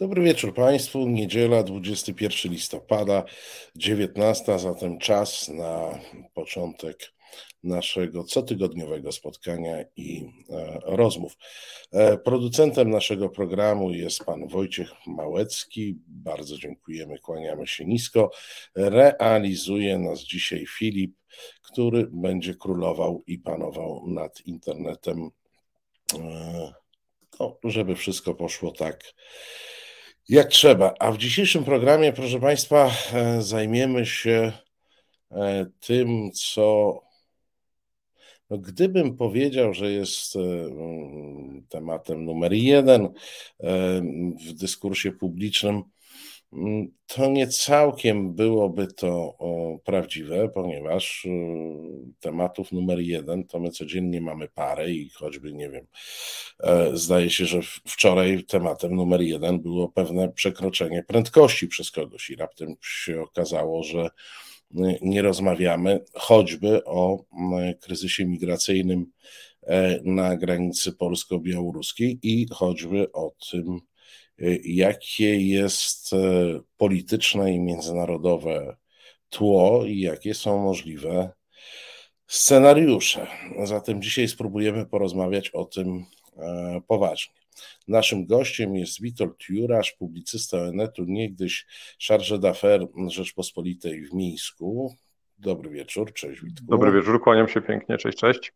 Dobry wieczór Państwu. Niedziela, 21 listopada, 19, zatem czas na początek naszego cotygodniowego spotkania i e, rozmów. E, producentem naszego programu jest pan Wojciech Małecki. Bardzo dziękujemy, kłaniamy się nisko. Realizuje nas dzisiaj Filip, który będzie królował i panował nad internetem. E, no, żeby wszystko poszło tak jak trzeba. A w dzisiejszym programie, proszę Państwa, e, zajmiemy się e, tym, co no, gdybym powiedział, że jest e, mm, tematem numer jeden w dyskursie publicznym, to nie całkiem byłoby to prawdziwe, ponieważ y, tematów numer jeden to my codziennie mamy parę i choćby, nie wiem, e, zdaje się, że wczoraj tematem numer jeden było pewne przekroczenie prędkości przez kogoś i raptem się okazało, że y, nie rozmawiamy choćby o kryzysie migracyjnym e, na granicy polsko-białoruskiej i choćby o tym, jakie jest e, polityczne i międzynarodowe tło i jakie są możliwe scenariusze. Zatem dzisiaj spróbujemy porozmawiać o tym e, poważnie. Naszym gościem jest Witold Jurasz, publicysta Onetu, niegdyś charge d'affaires Rzeczpospolitej w Mińsku. Dobry wieczór, cześć Witku. Dobry wieczór, kłaniam się pięknie, cześć, cześć.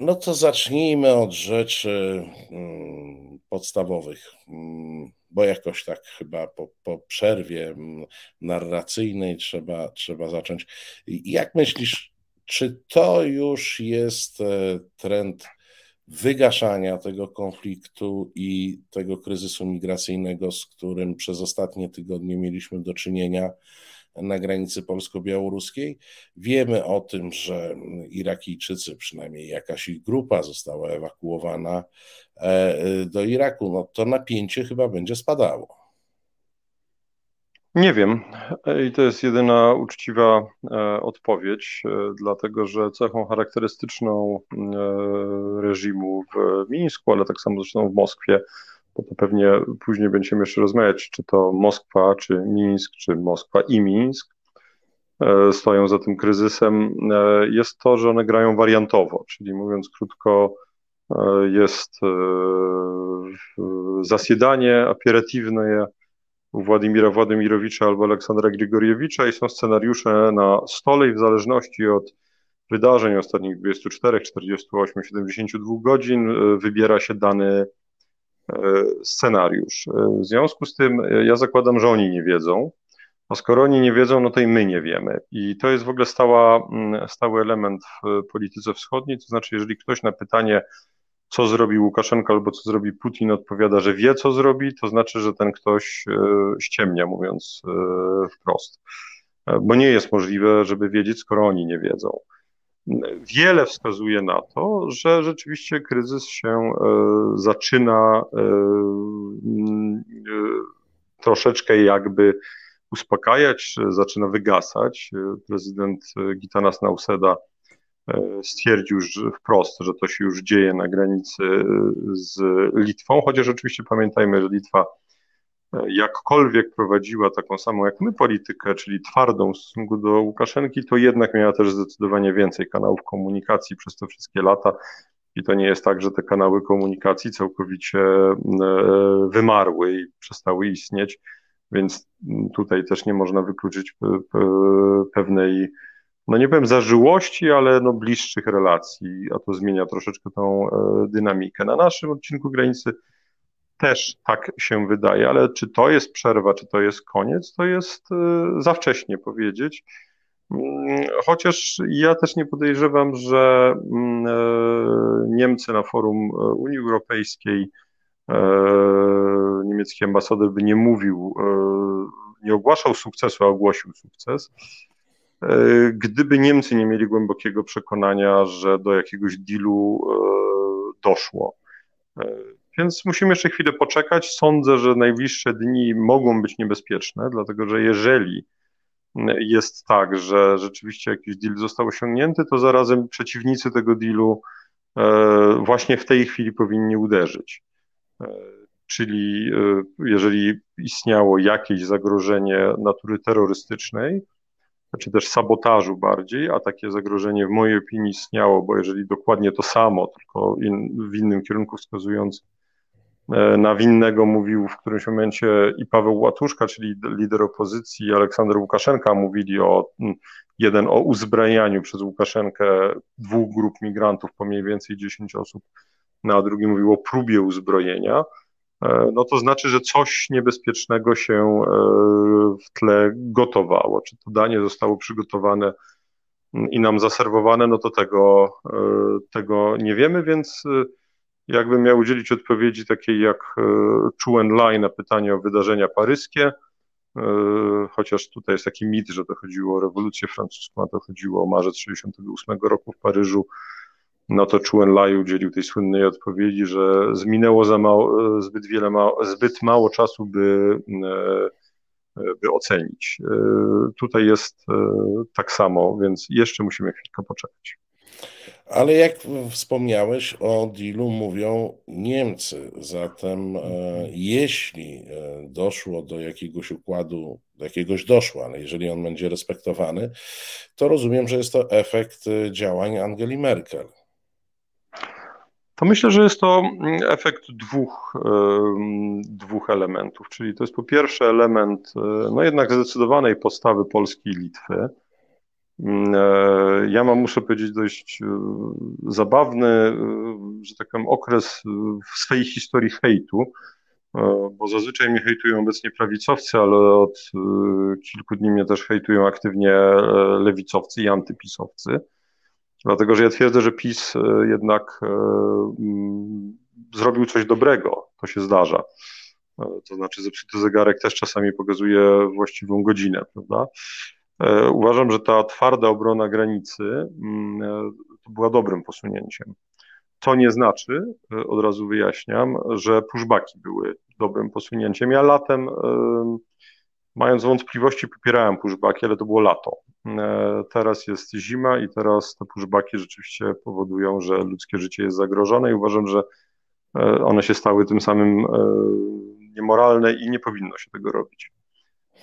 No to zacznijmy od rzeczy mm, podstawowych, mm, bo jakoś tak chyba po, po przerwie mm, narracyjnej trzeba, trzeba zacząć. Jak myślisz, czy to już jest e, trend wygaszania tego konfliktu i tego kryzysu migracyjnego, z którym przez ostatnie tygodnie mieliśmy do czynienia? Na granicy polsko-białoruskiej. Wiemy o tym, że Irakijczycy, przynajmniej jakaś ich grupa została ewakuowana e, do Iraku. No to napięcie chyba będzie spadało. Nie wiem. I to jest jedyna uczciwa e, odpowiedź, e, dlatego że cechą charakterystyczną reżimu w Mińsku, ale tak samo zresztą w Moskwie, to pewnie później będziemy jeszcze rozmawiać, czy to Moskwa, czy Mińsk, czy Moskwa i Mińsk e, stoją za tym kryzysem, e, jest to, że one grają wariantowo, czyli mówiąc krótko, e, jest zasiedanie aperatywne Władimira Władimirowicza albo Aleksandra Grigoriewicza i są scenariusze na stole i w zależności od wydarzeń ostatnich 24, 48, 72 godzin wybiera się dany scenariusz. E, w związku z tym e, ja zakładam, że oni nie wiedzą, a skoro oni nie wiedzą, no to i my nie wiemy. I to jest w ogóle stała, stały element w polityce wschodniej, to znaczy jeżeli ktoś na pytanie, co zrobi Łukaszenko albo co zrobi Putin, odpowiada, że wie, co zrobi, to znaczy, że ten ktoś ściemnia, mówiąc wprost. Bo nie jest możliwe, żeby wiedzieć, skoro oni nie wiedzą. Wiele wskazuje na to, że rzeczywiście kryzys się e, zaczyna e, e, troszeczkę jakby uspokajać, zaczyna wygasać. Prezydent Gitanas Nauseda stwierdził że wprost, że to się już dzieje na granicy z Litwą, chociaż oczywiście pamiętajmy, że Litwa jakkolwiek prowadziła taką samą jak my politykę, czyli twardą w stosunku do Łukaszenki, to jednak miała też zdecydowanie więcej kanałów komunikacji przez te wszystkie lata. I to nie jest tak, że te kanały komunikacji całkowicie e, wymarły i przestały istnieć, więc tutaj też nie można wykluczyć pewnej, no nie powiem zażyłości, ale no bliższych relacji, a to zmienia troszeczkę tą e, dynamikę. Na naszym odcinku granicy też tak się wydaje, ale czy to jest przerwa, czy to jest koniec, to jest y, za wcześnie powiedzieć. Mm, chociaż ja też nie podejrzewam, że mm, e, Niemcy na forum e, Unii Europejskiej, e, niemiecki ambasador by nie mówił, nie ogłaszał sukcesu, a ogłosił sukces. Gdyby Niemcy nie mieli głębokiego przekonania, że do jakiegoś dealu doszło. Więc musimy jeszcze chwilę poczekać. Sądzę, że najbliższe dni mogą być niebezpieczne, dlatego że jeżeli jest tak, że rzeczywiście jakiś deal został osiągnięty, to zarazem przeciwnicy tego dealu e, właśnie w tej chwili powinni uderzyć. E, czyli jeżeli istniało jakieś zagrożenie natury terrorystycznej, czy też sabotażu bardziej, a takie zagrożenie w mojej opinii istniało, bo jeżeli dokładnie to samo, tylko in, w innym kierunku wskazując e, na winnego mówił w którymś momencie i Paweł Łatuszka, czyli lider opozycji, i Aleksander Łukaszenka mówili o jeden o uzbrajaniu przez Łukaszenkę dwóch grup migrantów po mniej więcej 10 osób, no, drugi mówił o próbie uzbrojenia. E, no to znaczy, że coś niebezpiecznego się e, w tle gotowało. Czy to danie zostało przygotowane i nam zaserwowane, no to tego, e, tego nie wiemy, więc jakbym miał udzielić odpowiedzi takiej jak Chuen Lai na pytanie o wydarzenia paryskie, chociaż tutaj jest taki mit, że to chodziło o rewolucję francuską, a to chodziło o marzec 1968 roku w Paryżu, no to Chuen Lai udzielił tej słynnej odpowiedzi, że zminęło za mało, zbyt, wiele mało, zbyt mało czasu, by, e, by ocenić. E, tutaj jest e, tak samo, więc jeszcze musimy chwilkę poczekać. Ale jak wspomniałeś, o dealu mówią Niemcy. Zatem jeśli doszło do jakiegoś układu, do jakiegoś doszło, ale jeżeli on będzie respektowany, to rozumiem, że jest to efekt działań Angeli Merkel. To myślę, że jest to mm, efekt dwóch, dwóch elementów, czyli to jest po pierwsze element e, no jednak zdecydowanej postawy Polski i Litwy. Mm, e, ja mam, muszę powiedzieć, dość e, zabawny, że tak powiem, okres w swojej historii hejtu, bo zazwyczaj mnie hejtują obecnie prawicowcy, ale od kilku dni mnie też hejtują aktywnie lewicowcy i antypisowcy. Dlatego, że ja twierdzę, że PiS e, jednak e, mm, zrobił coś dobrego. To się zdarza. E, to znaczy, zepsuty zegarek też czasami pokazuje właściwą godzinę, prawda? Uważam, że ta twarda obrona granicy mm, to była dobrym posunięciem. To nie znaczy, od razu wyjaśniam, że pushbacki były dobrym posunięciem. Ja latem Mając wątpliwości, popierałem pushbacki, ale to było lato. E, teraz jest zima i teraz te pushbacki rzeczywiście powodują, że ludzkie życie jest zagrożone i uważam, że e, one się stały tym samym e, niemoralne i nie powinno się tego robić.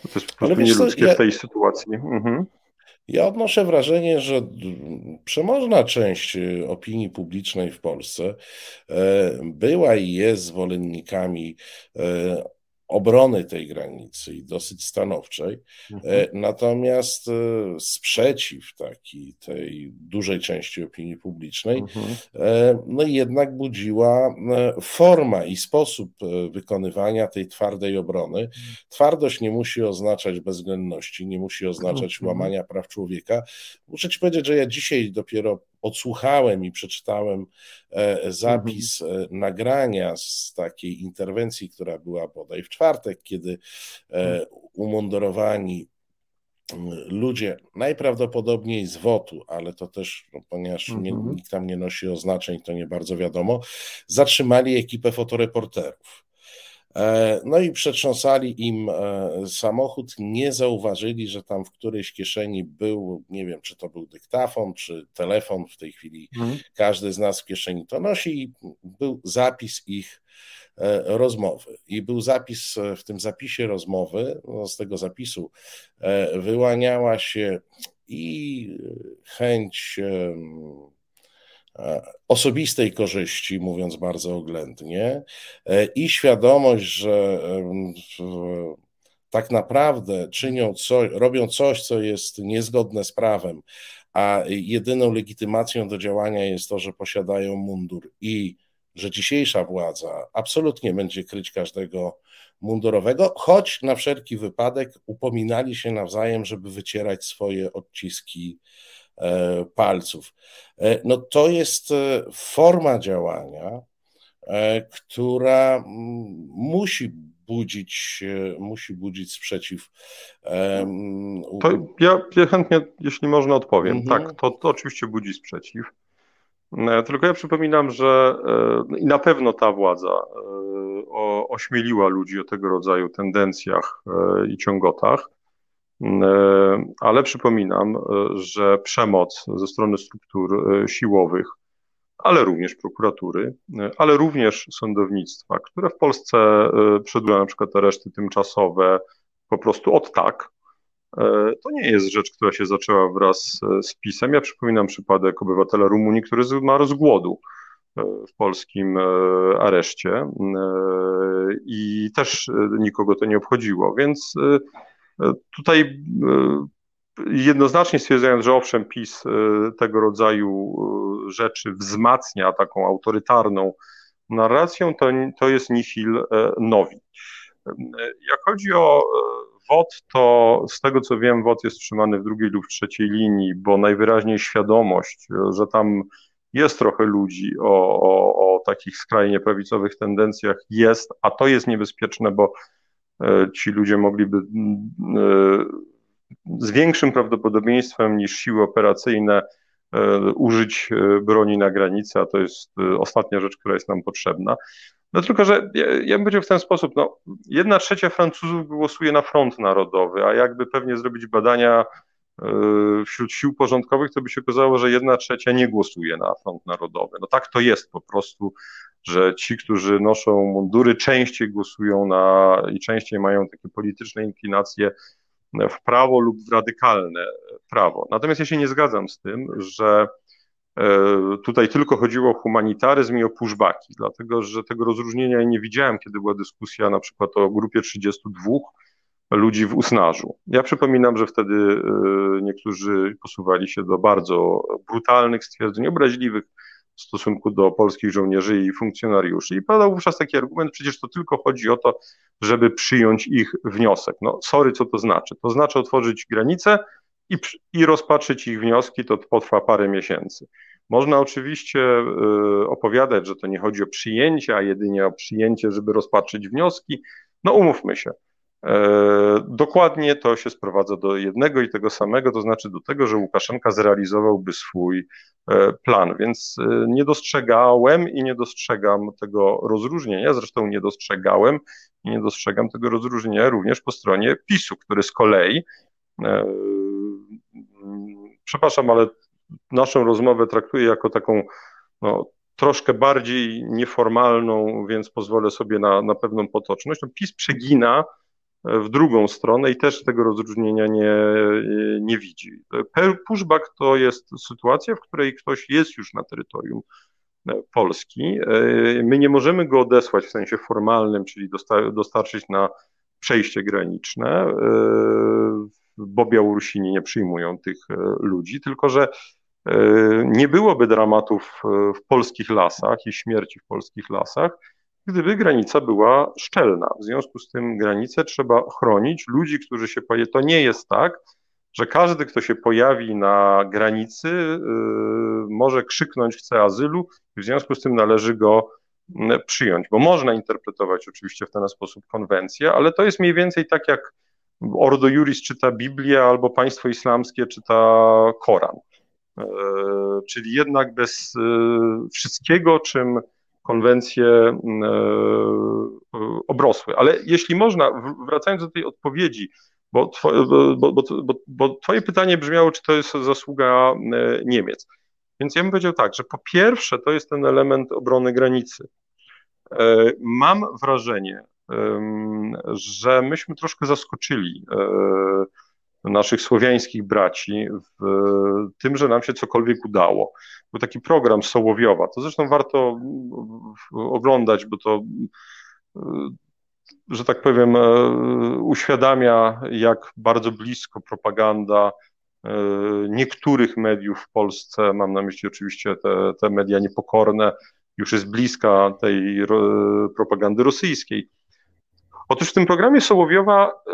To jest po prostu nieludzkie ja... w tej sytuacji. Mhm. Ja odnoszę wrażenie, że przemożna część opinii publicznej w Polsce była i jest zwolennikami obrony tej granicy i dosyć stanowczej. Mhm. E, natomiast e, sprzeciw taki tej dużej części opinii publicznej, mhm. E, no jednak budziła forma i sposób wykonywania tej twardej obrony. Mhm. Twardość nie musi oznaczać bezwzględności, nie musi oznaczać mhm. łamania praw człowieka. Muszę ci powiedzieć, że ja dzisiaj dopiero odsłuchałem i przeczytałem e, zapis mhm. E, nagrania z takiej interwencji, która była bodaj w czwartek, kiedy e, mhm. umundurowani ludzie, najprawdopodobniej z WOTU, ale to też, no, ponieważ nie, mhm. nikt tam nie nosi oznaczeń, to nie bardzo wiadomo, zatrzymali ekipę fotoreporterów. E, no i przetrząsali im e, samochód, nie zauważyli, że tam w którejś kieszeni był, nie wiem, czy to był dyktafon, czy telefon, w tej chwili mhm. każdy z nas w kieszeni to nosi i był zapis ich e, rozmowy. I był zapis, w tym zapisie rozmowy, no z tego zapisu wyłaniała się i chęć osobistej korzyści, mówiąc bardzo oględnie, e, i świadomość, że tak naprawdę czynią coś, robią coś, co jest niezgodne z prawem, a jedyną legitymacją do działania jest to, że posiadają mundur i że dzisiejsza władza absolutnie będzie kryć każdego mundurowego, choć na wszelki wypadek upominali się nawzajem, żeby wycierać swoje odciski E, palców. E, no to jest e, forma działania, która musi budzić, musi budzić sprzeciw. To ja, ja chętnie, jeśli można, odpowiem. Mhm. Tak, to, to oczywiście budzi sprzeciw. Tylko ja przypominam, że i na pewno ta władza ośmieliła ludzi o tego rodzaju tendencjach i ciągotach. E, ale przypominam, e, że przemoc ze strony struktur e, siłowych ale również prokuratury, ale również sądownictwa, które w Polsce przedłuża na przykład areszty tymczasowe po prostu od tak, to nie jest rzecz, która się zaczęła wraz z PiSem. Ja przypominam przypadek obywatela Rumunii, który zmarł z głodu w polskim areszcie i też nikogo to nie obchodziło, więc tutaj jednoznacznie stwierdzając, że owszem, PiS tego rodzaju rzeczy wzmacnia taką autorytarną narracją, to, to jest nihil nowi. Jak chodzi o WOT, to z tego co wiem, WOT jest trzymany w drugiej lub trzeciej linii, bo najwyraźniej świadomość, że tam jest trochę ludzi o, o, o takich skrajnie prawicowych tendencjach jest, a to jest niebezpieczne, bo e, ci ludzie mogliby e, z większym prawdopodobieństwem niż siły operacyjne e, użyć broni na granicy, a to jest ostatnia rzecz, która jest nam potrzebna. No tylko, że ja, ja bym powiedział w ten sposób, no, jedna trzecia Francuzów głosuje na Front Narodowy, a jakby pewnie zrobić badania wśród sił porządkowych, to by się okazało, że jedna trzecia nie głosuje na Front Narodowy. No tak to jest po prostu, że ci, którzy noszą mundury, częściej głosują na i częściej mają takie polityczne inclinacje w prawo lub w radykalne prawo. Natomiast ja się nie zgadzam z tym, że E, tutaj tylko chodziło o humanitaryzm i o pushbacki, dlatego że tego rozróżnienia nie widziałem, kiedy była dyskusja na przykład o grupie 32 ludzi w Usnarzu. Ja przypominam, że wtedy e, niektórzy posuwali się do bardzo brutalnych stwierdzeń, obraźliwych w stosunku do polskich żołnierzy i funkcjonariuszy. I padał wówczas taki argument, przecież to tylko chodzi o to, żeby przyjąć ich wniosek. No sorry, co to znaczy? To znaczy otworzyć granice, i, i rozpatrzyć ich wnioski, to potrwa parę miesięcy. Można oczywiście y, opowiadać, że to nie chodzi o przyjęcie, a jedynie o przyjęcie, żeby rozpatrzyć wnioski. No umówmy się. E, dokładnie to się sprowadza do jednego i tego samego, to znaczy do tego, że Łukaszenka zrealizowałby swój e, plan, więc e, nie dostrzegałem i nie dostrzegam tego rozróżnienia, zresztą nie dostrzegałem i nie dostrzegam tego rozróżnienia również po stronie PiSu, który z kolei przepraszam, ale naszą rozmowę traktuję jako taką no, troszkę bardziej nieformalną, więc pozwolę sobie na, na pewną potoczność. No, PiS przegina w drugą stronę i też tego rozróżnienia nie, nie widzi. Pushback to jest sytuacja, w której ktoś jest już na terytorium Polski. My nie możemy go odesłać w sensie formalnym, czyli dostarczyć na przejście graniczne bo Białorusini nie przyjmują tych e, ludzi, tylko że e, nie byłoby dramatów e, w polskich lasach i śmierci w polskich lasach, gdyby granica była szczelna. W związku z tym granicę trzeba chronić. Ludzi, którzy się pojawią, to nie jest tak, że każdy, kto się pojawi na granicy, może krzyknąć chce azylu, w związku z tym należy go przyjąć, bo można interpretować oczywiście w ten sposób konwencję, ale to jest mniej więcej tak jak Ordo Juris czyta Biblię albo państwo islamskie czyta Koran. E, czyli jednak bez e, wszystkiego, czym konwencje e, obrosły. Ale jeśli można, wracając do tej odpowiedzi, bo twoje, bo, bo, bo, twoje pytanie brzmiało, czy to jest zasługa Niemiec. Więc ja bym powiedział tak, że po pierwsze to jest ten element obrony granicy. Mam wrażenie, że myśmy troszkę zaskoczyli e, naszych słowiańskich braci w tym, że nam się cokolwiek udało. Był taki program Sołowiowa, to zresztą warto oglądać, bo to, e, że tak powiem, e, uświadamia, jak bardzo blisko propaganda niektórych mediów w Polsce, mam na myśli oczywiście te, te media niepokorne, już jest bliska tej propagandy rosyjskiej. Otóż w tym programie Sołowiowa e,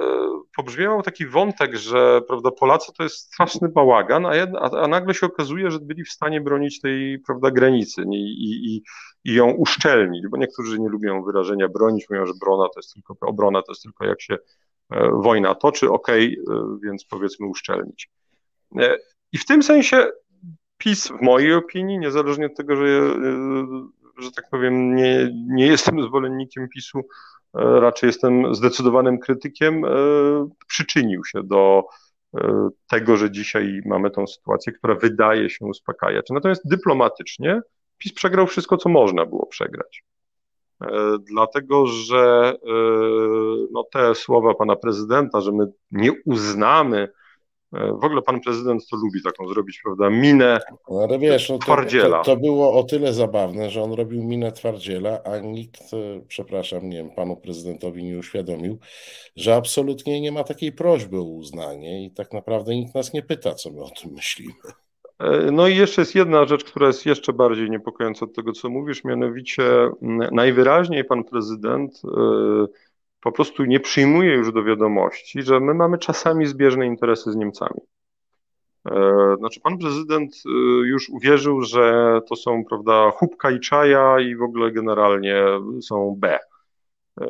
pobrzmiewał taki wątek, że prawda, Polacy to jest straszny bałagan, a, jedna, a, nagle się okazuje, że byli w stanie bronić tej prawda, granicy i, i, i ją uszczelnić, bo niektórzy nie lubią wyrażenia bronić, mówią, że brona to jest tylko, obrona to jest tylko jak się e, wojna toczy, okay, e, więc powiedzmy uszczelnić. I w tym sensie PiS, w mojej opinii, niezależnie od tego, że, że tak powiem, nie, nie jestem zwolennikiem PiSu, E, raczej jestem zdecydowanym krytykiem, e, przyczynił się do e, tego, że dzisiaj mamy tą sytuację, która wydaje się uspokajać. Natomiast dyplomatycznie PiS przegrał wszystko, co można było przegrać. Dlatego, że no, te słowa pana prezydenta, że my nie uznamy w ogóle pan prezydent to lubi taką zrobić, prawda, minę no, ale wiesz, no to, twardziela. To, to, było o tyle zabawne, że on robił minę twardziela, a nikt, e, przepraszam, nie wiem, panu prezydentowi nie uświadomił, że absolutnie nie ma takiej prośby o uznanie i tak naprawdę nikt nas nie pyta, co my o tym myślimy. E, no i jeszcze jest jedna rzecz, która jest jeszcze bardziej niepokojąca od tego, co mówisz, mianowicie najwyraźniej pan prezydent po prostu nie przyjmuje już do wiadomości, że my mamy czasami zbieżne interesy z Niemcami. E, znaczy, pan prezydent e, już uwierzył, że to są, prawda, chubka i czaja i w ogóle generalnie są B. E,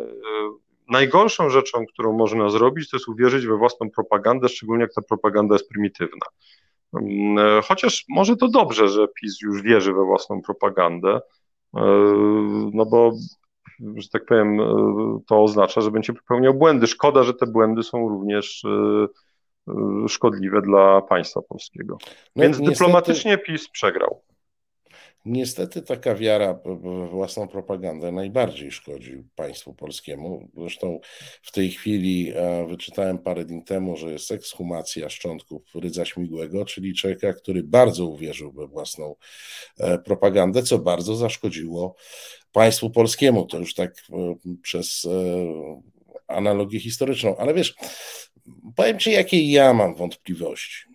najgorszą rzeczą, którą można zrobić, to jest uwierzyć we własną propagandę, szczególnie jak ta propaganda jest prymitywna. Mm, chociaż może to dobrze, że PiS już wierzy we własną propagandę, no bo że tak powiem, e, to oznacza, że będzie popełniał błędy. Szkoda, że te błędy są również e, e, szkodliwe dla państwa polskiego. No, Więc niestety, dyplomatycznie PiS przegrał. Niestety taka wiara w własną propagandę najbardziej szkodzi państwu polskiemu. Zresztą w tej chwili wyczytałem parę dni temu, że jest ekshumacja szczątków Rydza Śmigłego, czyli człowieka, który bardzo uwierzył we własną propagandę, co bardzo zaszkodziło państwu polskiemu. To już tak e, przez e, analogię historyczną. Ale wiesz, powiem Ci, jakie ja mam wątpliwości.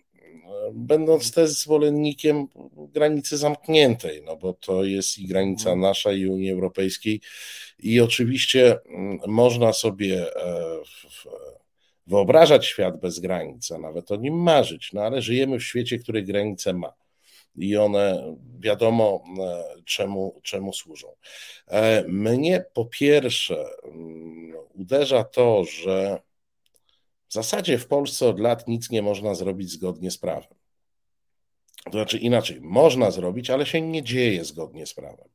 Będąc też zwolennikiem granicy zamkniętej, no bo to jest i granica mhm. nasza, i Unii Europejskiej, i oczywiście mm, można sobie e, wyobrażać świat bez granic, a nawet o nim marzyć, no ale żyjemy w świecie, który granice ma i one wiadomo e, czemu, czemu służą. E, mnie po pierwsze mm, uderza to, że w zasadzie w Polsce od lat nic nie można zrobić zgodnie z prawem. To znaczy inaczej, można zrobić, ale się nie dzieje zgodnie z prawem.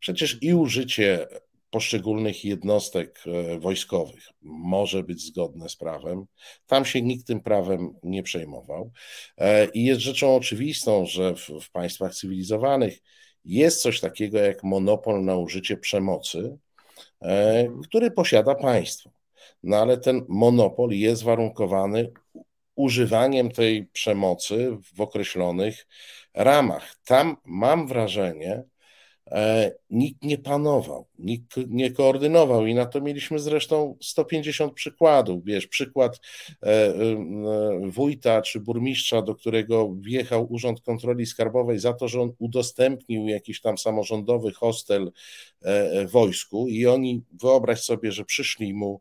Przecież i użycie poszczególnych jednostek e, wojskowych może być zgodne z prawem. Tam się nikt tym prawem nie przejmował. E, I jest rzeczą oczywistą, że w, w państwach cywilizowanych jest coś takiego jak monopol na użycie przemocy, e, który posiada państwo. No ale ten monopol jest warunkowany używaniem tej przemocy w określonych ramach. Tam mam wrażenie, nikt nie panował, nikt nie koordynował i na to mieliśmy zresztą 150 przykładów. Wiesz, przykład e, e, wójta czy burmistrza, do którego wjechał Urząd Kontroli Skarbowej za to, że on udostępnił jakiś tam samorządowy hostel wojsku i oni, wyobraź sobie, że przyszli mu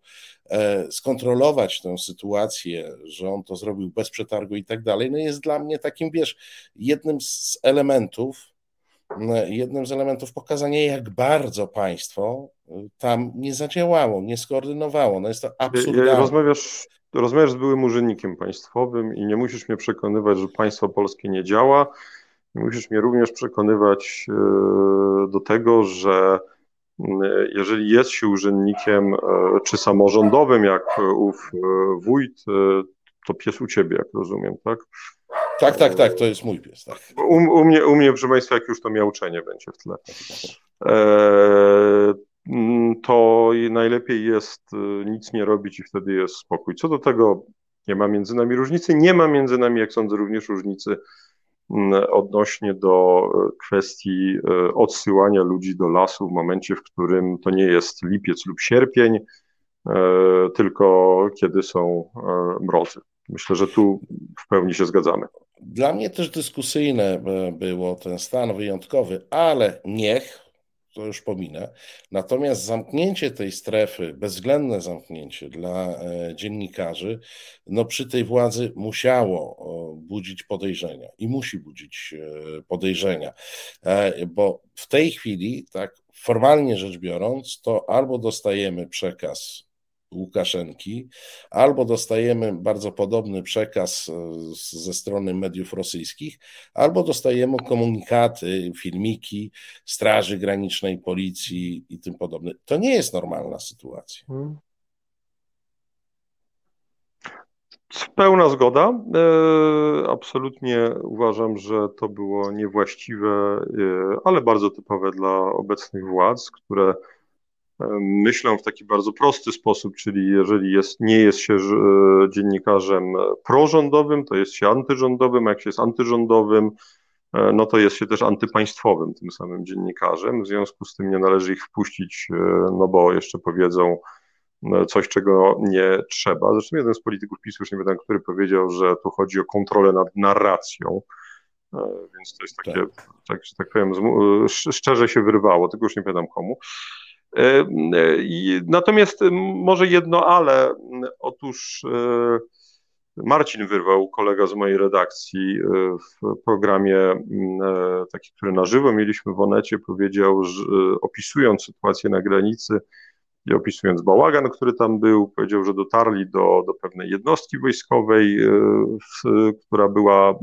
skontrolować tę sytuację, że on to zrobił bez przetargu i tak dalej, no jest dla mnie takim, wiesz, jednym z elementów jednym z elementów pokazania, jak bardzo państwo y, tam nie zadziałało, nie skoordynowało. No jest to absurdalne. Rozmawiasz, rozmawiasz z byłym urzędnikiem państwowym i nie musisz mnie przekonywać, że państwo polskie nie działa. Musisz mnie również przekonywać y, do tego, że y, jeżeli jest się urzędnikiem czy samorządowym, jak ów wójt, to pies u ciebie, jak rozumiem, tak? Tak, tak, tak, to jest mój pies. Tak. U, u, mnie, u mnie, proszę Państwa, jak już to miauczenie będzie w tle. E, to najlepiej jest e, nic nie robić i wtedy jest spokój. Co do tego, nie ma między nami różnicy. Nie ma między nami, jak sądzę, również różnicy odnośnie do e, kwestii odsyłania ludzi do lasu w momencie, w którym to nie jest lipiec lub sierpień, tylko kiedy są mrozy. Myślę, że tu w pełni się zgadzamy. Dla mnie też dyskusyjne e, było ten stan wyjątkowy, ale niech, to już pominę. Natomiast zamknięcie tej strefy, bezwzględne zamknięcie dla e, dziennikarzy, no przy tej władzy musiało budzić podejrzenia i musi budzić e, podejrzenia, bo w tej chwili, tak formalnie rzecz biorąc, to albo dostajemy przekaz Łukaszenki, albo dostajemy bardzo podobny przekaz e, ze strony mediów rosyjskich, albo dostajemy komunikaty, filmiki Straży Granicznej, Policji i tym podobne. To nie jest normalna sytuacja. Hmm. Pełna zgoda. Absolutnie uważam, że to było niewłaściwe, ale bardzo typowe dla obecnych władz, które myślą w taki bardzo prosty sposób, czyli jeżeli jest, nie jest się dziennikarzem prorządowym, to jest się antyrządowym, a jak się jest antyrządowym, E, no to jest się też antypaństwowym tym samym dziennikarzem. W związku z tym nie należy ich wpuścić, e, no bo jeszcze powiedzą e, coś, czego nie trzeba. Zresztą jeden z polityków PiSu, już nie wiem, który powiedział, że tu chodzi o kontrolę nad narracją. Więc to jest takie, tak, tak tak powiem, szczerze się wyrwało, tylko już nie pamiętam komu. Natomiast może jedno ale, otóż Marcin Wyrwał, kolega z mojej redakcji e, w programie e, taki, który na żywo mieliśmy w Onecie, powiedział, że opisując sytuację na granicy i opisując bałagan, który tam był, powiedział, że dotarli do, do pewnej jednostki wojskowej, e, która była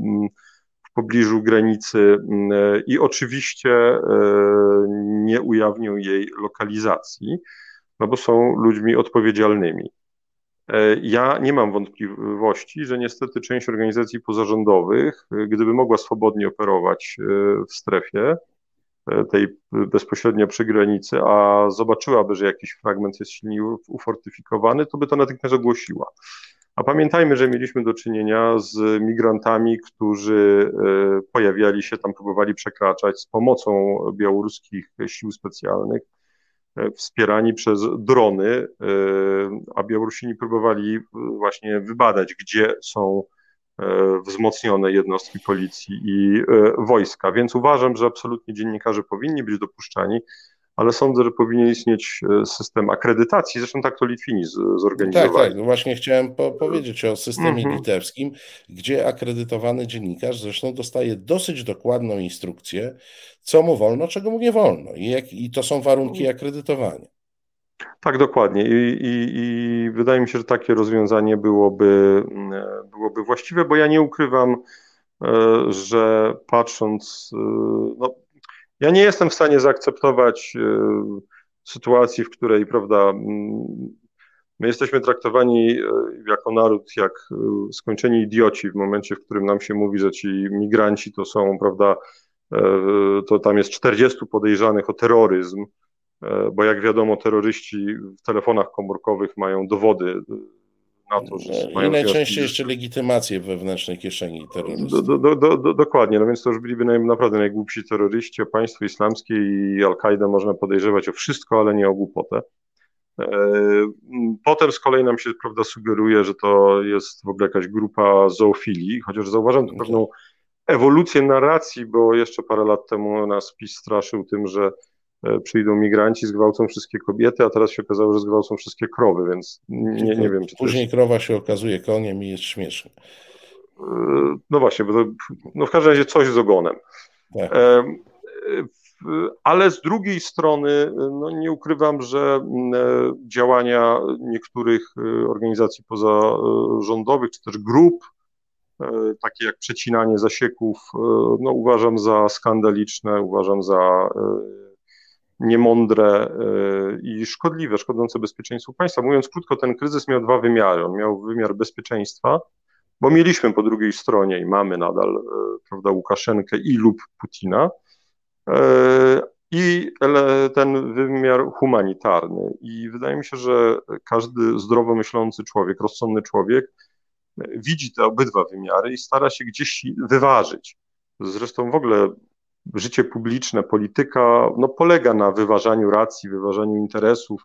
pobliżu granicy mm, i oczywiście nie ujawnią jej lokalizacji, no bo są ludźmi odpowiedzialnymi. E, ja nie mam wątpliwości, że niestety część organizacji pozarządowych, e, gdyby mogła swobodnie operować e, w strefie tej bezpośrednio przy granicy, a zobaczyłaby, że jakiś fragment jest silnie ufortyfikowany, to by to natychmiast ogłosiła. A pamiętajmy, że mieliśmy do czynienia z migrantami, którzy pojawiali się tam, próbowali przekraczać z pomocą białoruskich sił specjalnych E, wspierani przez drony, e, a Białorusini próbowali e, właśnie wybadać, gdzie są wzmocnione jednostki policji i wojska. Więc uważam, że absolutnie dziennikarze powinni być dopuszczani ale sądzę, że powinien istnieć e, system akredytacji. Zresztą tak to Litwini zorganizowali. Tak, tak. No właśnie chciałem po powiedzieć o systemie mm -hmm. litewskim, gdzie akredytowany dziennikarz zresztą dostaje dosyć dokładną instrukcję, co mu wolno, czego mu nie wolno. I, jak, i to są warunki mhm. akredytowania. Tak, dokładnie. I, i, I, wydaje mi się, że takie rozwiązanie byłoby, mm, byłoby właściwe, bo ja nie ukrywam, e, że patrząc, e, no, ja nie jestem w stanie zaakceptować e, sytuacji, w której, prawda, my jesteśmy traktowani e, jako naród jak e, skończeni idioci w momencie, w którym nam się mówi, że ci migranci to są, prawda, to tam jest 40 podejrzanych o terroryzm, bo jak wiadomo, terroryści w telefonach komórkowych mają dowody na to, że no, I najczęściej jeszcze legitymację wewnętrznej kieszeni terrorystów. Do, do, do, dokładnie, no więc to już byliby naj, naprawdę najgłupsi terroryści, o państwo islamskie i Al-Kaidę można podejrzewać o wszystko, ale nie o głupotę. E, potem z kolei nam się prawda, sugeruje, że to jest w ogóle jakaś grupa zoofilii, chociaż zauważam tu pewną ewolucję narracji, bo jeszcze parę lat temu nas PiS straszył tym, że przyjdą migranci, zgwałcą wszystkie kobiety, a teraz się okazało, że zgwałcą wszystkie krowy, więc nie, nie wiem. Czy Później jest... krowa się okazuje koniem i jest śmieszne. E, no właśnie, bo to, no w każdym razie coś z ogonem. Tak. E, ale z drugiej strony, no nie ukrywam, że działania niektórych organizacji pozarządowych, czy też grup, takie jak przecinanie zasieków, no uważam za skandaliczne, uważam za niemądre y, i szkodliwe, szkodzące bezpieczeństwu państwa. Mówiąc krótko, ten kryzys miał dwa wymiary. On miał wymiar bezpieczeństwa, bo mieliśmy po drugiej stronie i mamy nadal y, prawda, Łukaszenkę i lub Putina, y, i ten wymiar humanitarny. I wydaje mi się, że każdy zdrowo myślący człowiek, rozsądny człowiek widzi te obydwa wymiary i stara się gdzieś wyważyć. Zresztą w ogóle życie publiczne, polityka no, polega na wyważaniu racji, wyważaniu interesów,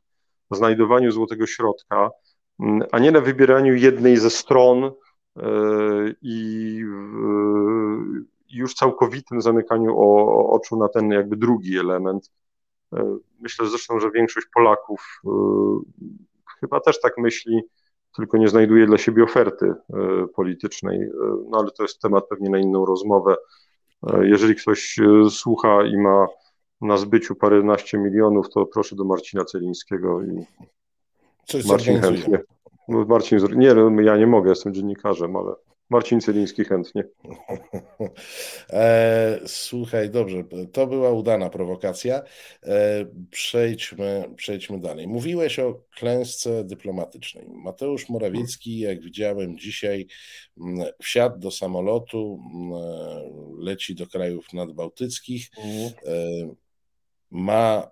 znajdowaniu złotego środka, mm, a nie na wybieraniu jednej ze stron e, i już całkowitym zamykaniu oczu na ten jakby drugi element. E, myślę zresztą, że większość Polaków e, chyba też tak myśli, tylko nie znajduje dla siebie oferty politycznej. No ale to jest temat pewnie na inną rozmowę. Jeżeli ktoś e, słucha i ma na zbyciu paręnaście milionów, to proszę do Marcina Celińskiego i Coś Marcin chętnie. No, Marcin, nie, no, ja nie mogę, jestem dziennikarzem, ale Marcin Celiński chętnie. E, słuchaj, dobrze, to była udana prowokacja. E, przejdźmy, przejdźmy dalej. Mówiłeś o klęsce dyplomatycznej. Mateusz Morawiecki, jak widziałem dzisiaj, mm, wsiadł do samolotu, mm, leci do krajów nadbałtyckich, mhm. e, ma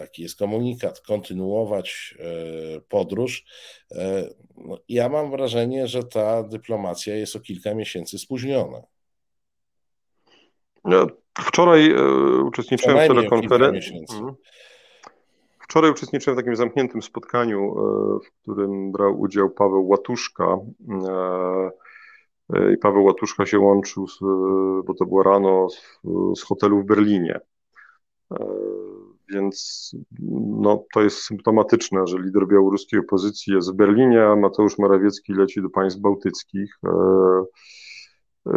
taki jest komunikat, kontynuować e, podróż. E, no, ja mam wrażenie, że ta dyplomacja jest o kilka miesięcy spóźniona. Ja wczoraj e, uczestniczyłem w telekonferencji. Mhm. Wczoraj uczestniczyłem w takim zamkniętym spotkaniu, w którym brał udział Paweł Łatuszka. I Paweł Łatuszka się łączył, z, bo to było rano, z, z hotelu w Berlinie. Więc no, to jest symptomatyczne, że lider białoruskiej opozycji jest w Berlinie, a Mateusz Morawiecki leci do państw bałtyckich. E, e,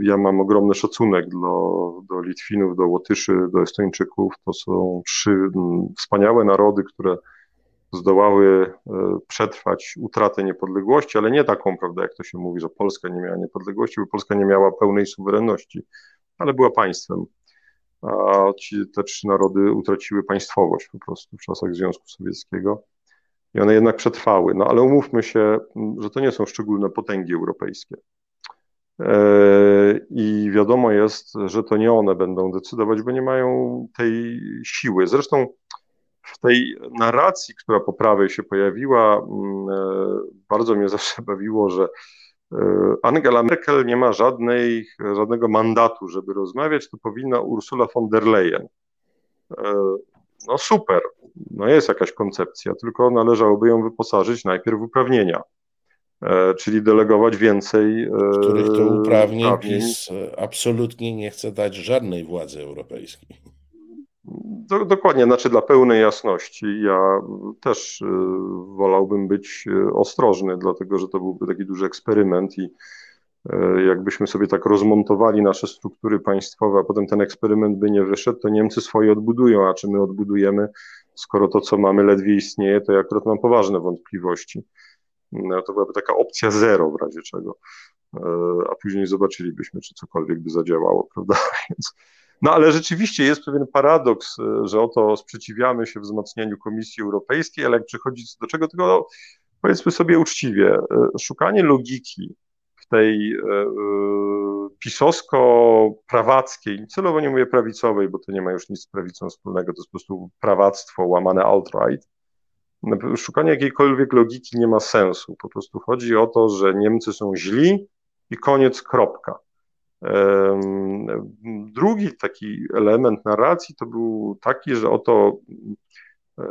ja mam ogromny szacunek do, do Litwinów, do Łotyszy, do Estończyków. To są trzy wspaniałe narody, które zdołały e, przetrwać utratę niepodległości, ale nie taką, prawda, jak to się mówi, że Polska nie miała niepodległości, bo Polska nie miała pełnej suwerenności, ale była państwem a ci, te trzy narody utraciły państwowość po prostu w czasach Związku Sowieckiego i one jednak przetrwały. No ale umówmy się, że to nie są szczególne potęgi europejskie. E, I wiadomo jest, że to nie one będą decydować, bo nie mają tej siły. Zresztą w tej narracji, która po prawej się pojawiła, e, bardzo mnie zawsze bawiło, że Angela Merkel nie ma żadnej, żadnego mandatu, żeby rozmawiać, to powinna Ursula von der Leyen. E, no super, no jest jakaś koncepcja, tylko należałoby ją wyposażyć najpierw w uprawnienia, e, czyli delegować więcej. Których to uprawnień PiS absolutnie nie chce dać żadnej władzy europejskiej. Do, dokładnie, znaczy dla pełnej jasności, ja też y, wolałbym być y, ostrożny, dlatego że to byłby taki duży eksperyment i y, jakbyśmy sobie tak rozmontowali nasze struktury państwowe, a potem ten eksperyment by nie wyszedł, to Niemcy swoje odbudują, a czy my odbudujemy, skoro to, co mamy, ledwie istnieje, to ja akurat mam poważne wątpliwości. No, to byłaby taka opcja zero w razie czego, a później zobaczylibyśmy, czy cokolwiek by zadziałało, prawda? Więc no ale rzeczywiście jest pewien paradoks, e, że oto sprzeciwiamy się wzmocnieniu Komisji Europejskiej, ale jak przychodzi do czego, tego no, powiedzmy sobie uczciwie, e, szukanie logiki w tej e, pisowsko-prawackiej, celowo nie mówię prawicowej, bo to nie ma już nic z prawicą wspólnego, to jest po prostu prawactwo łamane alt-right, szukanie jakiejkolwiek logiki nie ma sensu. Po prostu chodzi o to, że Niemcy są źli i koniec, kropka. Drugi taki element narracji to był taki, że oto e,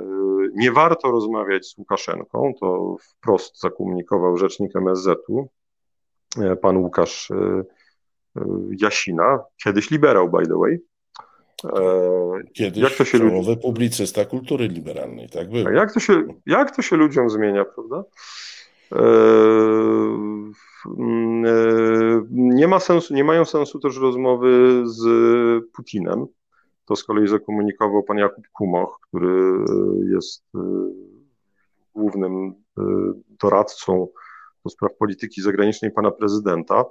nie warto rozmawiać z Łukaszenką, to wprost zakomunikował rzecznik MSZ-u, e, pan Łukasz e, Jasina, kiedyś liberał, by the way. Kiedyś jak to się ludzi... publicysta kultury liberalnej, tak było. Jak to, się, jak to się ludziom zmienia, prawda? Mm, e, nie ma sensu, nie mają sensu też rozmowy z Putinem. To z kolei zakomunikował pan Jakub Kumoch, który jest e, głównym e, doradcą do spraw polityki zagranicznej pana prezydenta.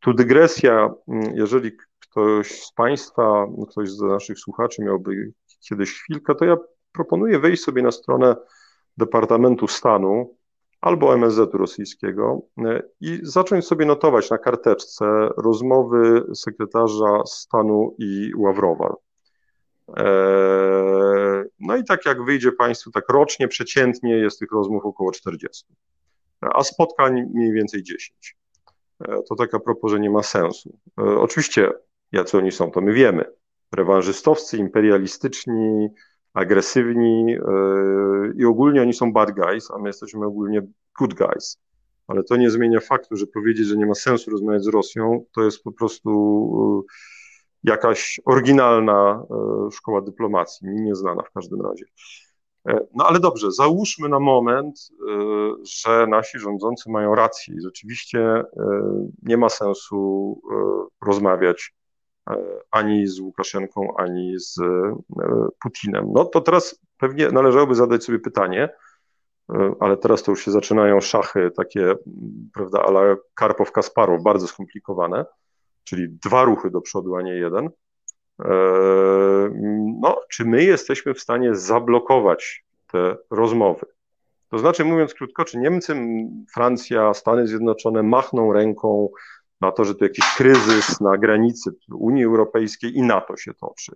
Tu dygresja, mm, jeżeli ktoś z Państwa, ktoś z naszych słuchaczy miałby kiedyś chwilkę, to ja proponuję wejść sobie na stronę Departamentu Stanu albo MSZ rosyjskiego e, i zacząć sobie notować na karteczce rozmowy sekretarza stanu i Ławrowa. E, no i tak jak wyjdzie Państwu, tak rocznie, przeciętnie jest tych rozmów około 40, a spotkań mniej więcej 10. E, to tak a propos, że nie ma sensu. Oczywiście, jacy oni są, to my wiemy. Rewanżystowcy, imperialistyczni, agresywni yy, i ogólnie oni są bad guys, a my jesteśmy ogólnie good guys. Ale to nie zmienia faktu, że powiedzieć, że nie ma sensu rozmawiać z Rosją, to jest po prostu yy, jakaś oryginalna yy, szkoła dyplomacji, mi nieznana w każdym razie. No ale dobrze, załóżmy na moment, że nasi rządzący mają rację i rzeczywiście nie ma sensu rozmawiać E, ani z Łukaszenką, ani z e, Putinem. No to teraz pewnie należałoby zadać sobie pytanie, ale teraz to już się zaczynają szachy takie, prawda, ale Karpow Kasparow, bardzo skomplikowane, czyli dwa ruchy do przodu, a nie jeden. No, czy my jesteśmy w stanie zablokować te rozmowy? To znaczy, mówiąc krótko, czy Niemcy, Francja, Stany Zjednoczone machną ręką na to, że to jakiś kryzys na granicy Unii Europejskiej i NATO się toczy.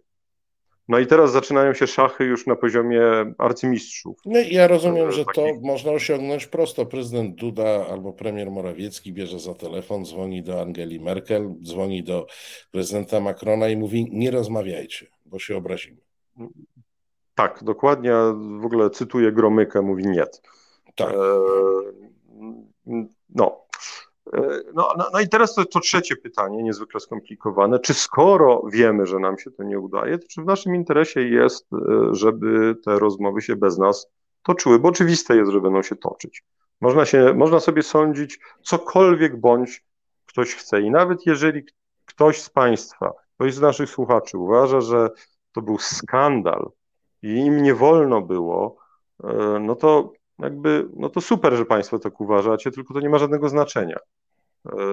No i teraz zaczynają się szachy już na poziomie arcymistrzów. No ja rozumiem, że to można osiągnąć prosto. Prezydent Duda albo premier Morawiecki bierze za telefon, dzwoni do Angeli Merkel, dzwoni do prezydenta Macrona i mówi: Nie rozmawiajcie, bo się obrazimy. Tak, dokładnie. W ogóle cytuję Gromykę, mówi nie. Tak. E, no. E, no, no, no, i teraz to, to, trzecie pytanie, niezwykle skomplikowane. Czy skoro wiemy, że nam się to nie udaje, to czy w naszym interesie jest, e, żeby te rozmowy się bez nas toczyły? Bo oczywiste jest, że będą się toczyć. Można, się, można sobie sądzić cokolwiek bądź ktoś chce. I nawet jeżeli ktoś z Państwa, ktoś z naszych słuchaczy uważa, że to był skandal i im nie wolno było, e, no to jakby, no to super, że Państwo tak uważacie, tylko to nie ma żadnego znaczenia. E,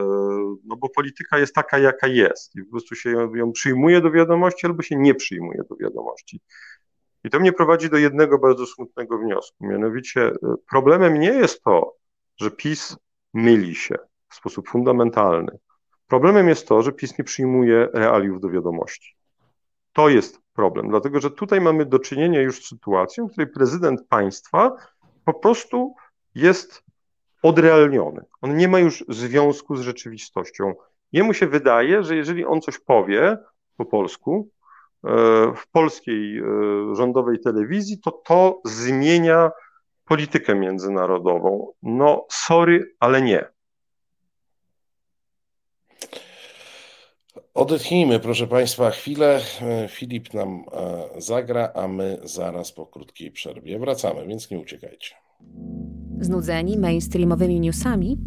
no bo polityka jest taka, jaka jest i po prostu się ją, przyjmuje do wiadomości albo się nie przyjmuje do wiadomości. I to mnie prowadzi do jednego bardzo smutnego wniosku. Mianowicie e, problemem nie jest to, że PiS myli się w sposób fundamentalny. Problemem jest to, że PiS nie przyjmuje realiów do wiadomości. To jest problem, dlatego że tutaj mamy do czynienia już z sytuacją, w której prezydent państwa po prostu jest odrealniony. On nie ma już związku z rzeczywistością. Jemu się wydaje, że jeżeli on coś powie po polsku, e, w polskiej e, rządowej telewizji, to to zmienia politykę międzynarodową. No, sorry, ale nie. Odetchnijmy, proszę Państwa, chwilę. E, Filip nam zagra, a my zaraz po krótkiej przerwie wracamy, więc nie uciekajcie. Znudzeni mainstreamowymi newsami?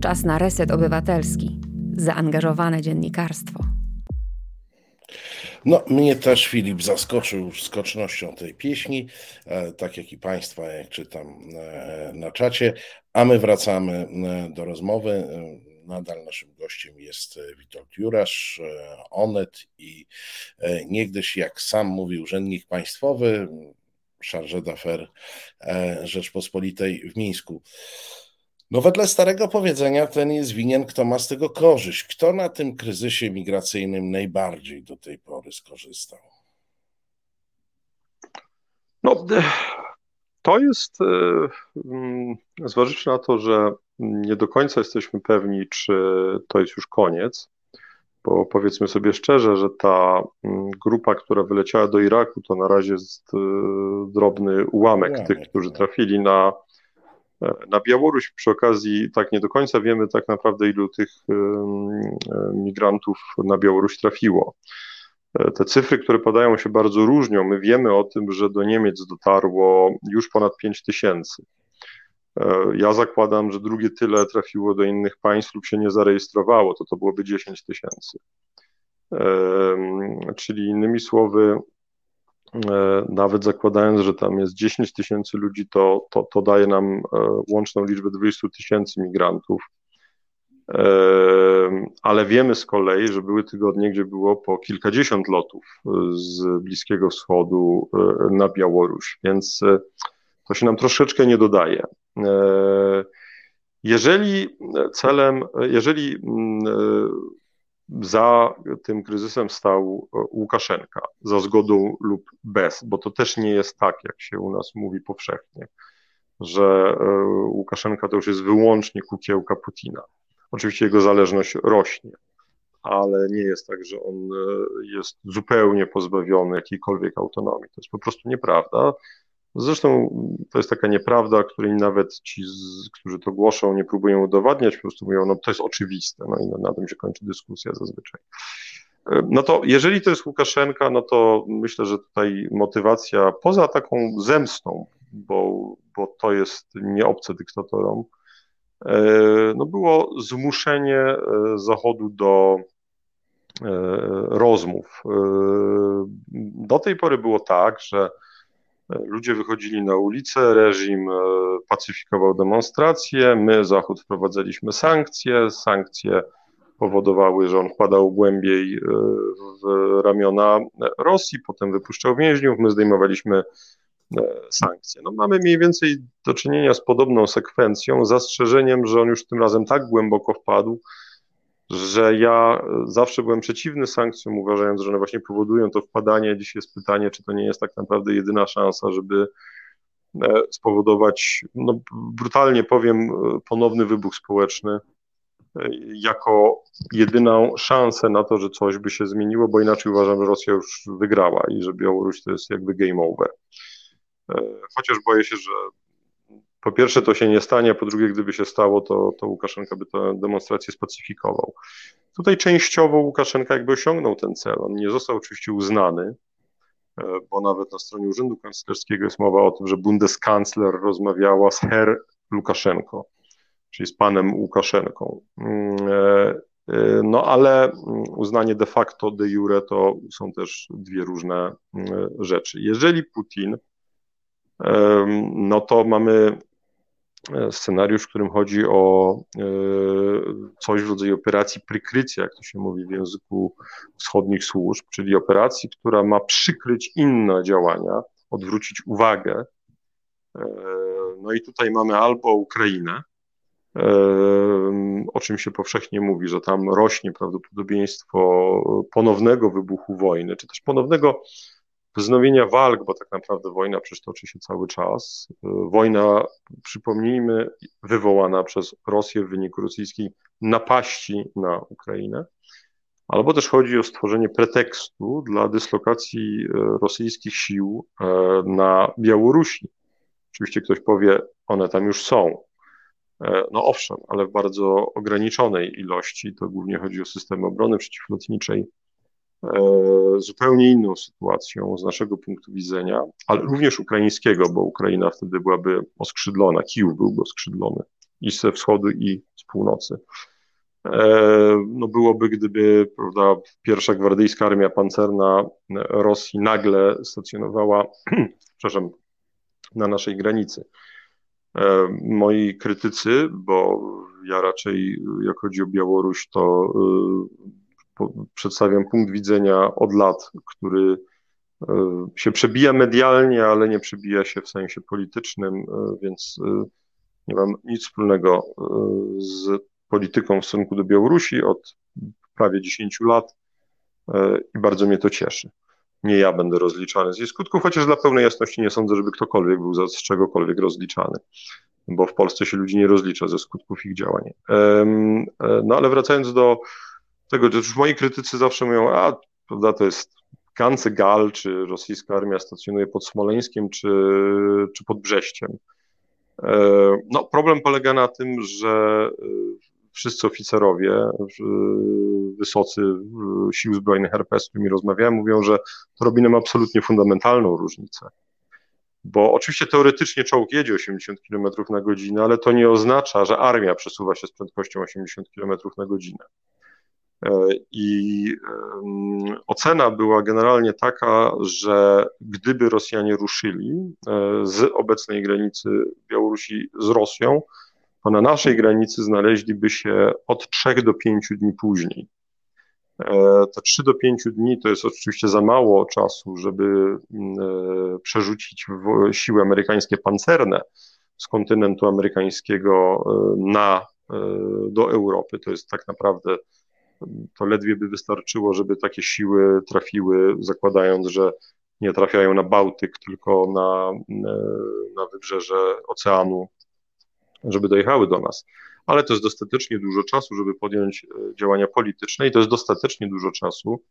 Czas na reset obywatelski. Zaangażowane dziennikarstwo. No, mnie też Filip zaskoczył skocznością tej pieśni, e, tak jak i Państwa, jak czytam na czacie, a my wracamy do rozmowy nadal naszym gościem jest e, Witold Jurasz, e, Onet i e, niegdyś, jak sam mówi urzędnik państwowy, charge d'affaires Rzeczpospolitej w Mińsku. No wedle starego powiedzenia ten jest winien, kto ma z tego korzyść. Kto na tym kryzysie migracyjnym najbardziej do tej pory skorzystał? No, to jest, mm, zważywszy na to, że nie do końca jesteśmy pewni, czy to jest już koniec, bo powiedzmy sobie szczerze, że ta mm, grupa, która wyleciała do Iraku, to na razie jest y, drobny ułamek tych, którzy tak. trafili na, e, na Białoruś. Przy okazji, tak nie do końca wiemy tak naprawdę, ilu tych y, migrantów na Białoruś trafiło. E, te cyfry, które podają się bardzo różnią. My wiemy o tym, że do Niemiec dotarło już ponad 5 tysięcy. E, ja zakładam, że drugie tyle trafiło do innych państw lub się nie zarejestrowało, to to byłoby 10 tysięcy. Czyli innymi słowy, e, nawet zakładając, że tam jest 10 tysięcy ludzi, to, to, to daje nam e, łączną liczbę 20 tysięcy migrantów. Ale wiemy z kolei, że były tygodnie, gdzie było po kilkadziesiąt lotów z Bliskiego Wschodu na Białoruś, więc to się nam troszeczkę nie dodaje. E, jeżeli celem, jeżeli mm, e, za tym kryzysem stał Łukaszenka, za zgodą lub bez, bo to też nie jest tak, jak się u nas mówi powszechnie, że e, Łukaszenka to już jest wyłącznie kukiełka Putina. Oczywiście jego zależność rośnie, ale nie jest tak, że on jest zupełnie pozbawiony jakiejkolwiek autonomii. To jest po prostu nieprawda. Zresztą to jest taka nieprawda, której nawet ci, którzy to głoszą, nie próbują udowadniać, po prostu mówią, no to jest oczywiste, no i na, na tym się kończy dyskusja zazwyczaj. E, no to jeżeli to jest Łukaszenka, no to myślę, że tutaj motywacja poza taką zemstą, bo, bo to jest nieobce dyktatorom, e, no było zmuszenie e, Zachodu do rozmów. Do tej pory było tak, że Ludzie wychodzili na ulicę, reżim pacyfikował demonstracje, my, Zachód, wprowadzaliśmy sankcje. Sankcje powodowały, że on wpadał głębiej w ramiona Rosji, potem wypuszczał więźniów, my zdejmowaliśmy sankcje. No, mamy mniej więcej do czynienia z podobną sekwencją, zastrzeżeniem, że on już tym razem tak głęboko wpadł, że ja zawsze byłem przeciwny sankcjom, uważając, że one właśnie powodują to wpadanie. Dziś jest pytanie, czy to nie jest tak naprawdę jedyna szansa, żeby e, spowodować, no, brutalnie powiem, ponowny wybuch społeczny e, jako jedyną szansę na to, że coś by się zmieniło, bo inaczej uważam, że Rosja już wygrała i że Białoruś to jest jakby game over. E, chociaż boję się, że po pierwsze to się nie stanie, a po drugie, gdyby się stało, to, to Łukaszenka by tę demonstrację spacyfikował. Tutaj częściowo Łukaszenka jakby osiągnął ten cel. On nie został oczywiście uznany, e, bo nawet na stronie Urzędu Kanclerskiego jest mowa o tym, że Bundeskancler rozmawiała z Herr Łukaszenko, czyli z panem Łukaszenką. Mm, e, no ale uznanie de facto, de jure to są też dwie różne mm, rzeczy. Jeżeli Putin no to mamy e, scenariusz, w którym chodzi o e, coś w rodzaju operacji prykrycia, jak to się mówi w języku wschodnich służb, czyli operacji, która ma przykryć inne działania, odwrócić uwagę. E, no i tutaj mamy albo Ukrainę, o czym się powszechnie mówi, że tam rośnie prawdopodobieństwo ponownego wybuchu wojny, czy też ponownego wznowienia walk, bo tak naprawdę wojna przecież toczy się cały czas. Wojna, przypomnijmy, wywołana przez Rosję w wyniku rosyjskiej napaści na Ukrainę, albo też chodzi o stworzenie pretekstu dla dyslokacji e, rosyjskich sił e, na Białorusi. Oczywiście ktoś powie, one tam już są. No owszem, ale w bardzo ograniczonej ilości. To głównie chodzi o systemy obrony przeciwlotniczej zupełnie inną sytuacją z naszego punktu widzenia, ale również ukraińskiego, bo Ukraina wtedy byłaby oskrzydlona, Kijów byłby oskrzydlony i ze wschodu, i z północy. E, no byłoby, gdyby prawda, pierwsza gwardyjska armia pancerna Rosji nagle stacjonowała, przepraszam, na naszej granicy. E, moi krytycy, bo ja raczej, jak chodzi o Białoruś, to przedstawiam punkt widzenia od lat, który e, się przebija medialnie, ale nie przebija się w sensie politycznym, e, więc e, nie mam nic wspólnego z polityką w stosunku do Białorusi od prawie 10 lat i bardzo mnie to cieszy. Nie ja będę rozliczany z jej skutków, chociaż dla pełnej jasności nie sądzę, żeby ktokolwiek był z czegokolwiek rozliczany, bo w Polsce się ludzi nie rozlicza ze skutków ich działań. No ale wracając do tego, że już moi krytycy zawsze mówią, a prawda, to jest Gal, czy rosyjska armia stacjonuje pod Smoleńskiem, czy, czy pod Brześciem. E, no, problem polega na tym, że e, wszyscy oficerowie wysocy sił zbrojnych RP, z którymi rozmawiałem, mówią, że to robi nam absolutnie fundamentalną różnicę. Bo oczywiście teoretycznie czołg jedzie 80 km na godzinę, ale to nie oznacza, że armia przesuwa się z prędkością 80 km na godzinę. E, I ocena była generalnie taka, że gdyby Rosjanie ruszyli e, z obecnej granicy Białorusi z Rosją, to na naszej granicy znaleźliby się od 3 do 5 dni później. E, te 3 do 5 dni to jest oczywiście za mało czasu, żeby przerzucić siły amerykańskie pancerne z kontynentu amerykańskiego na, do Europy. To jest tak naprawdę to ledwie by wystarczyło, żeby takie siły trafiły, zakładając, że nie trafiają na Bałtyk, tylko na, na wybrzeże oceanu, żeby dojechały do nas. Ale to jest dostatecznie dużo czasu, żeby podjąć e, działania polityczne i to jest dostatecznie dużo czasu,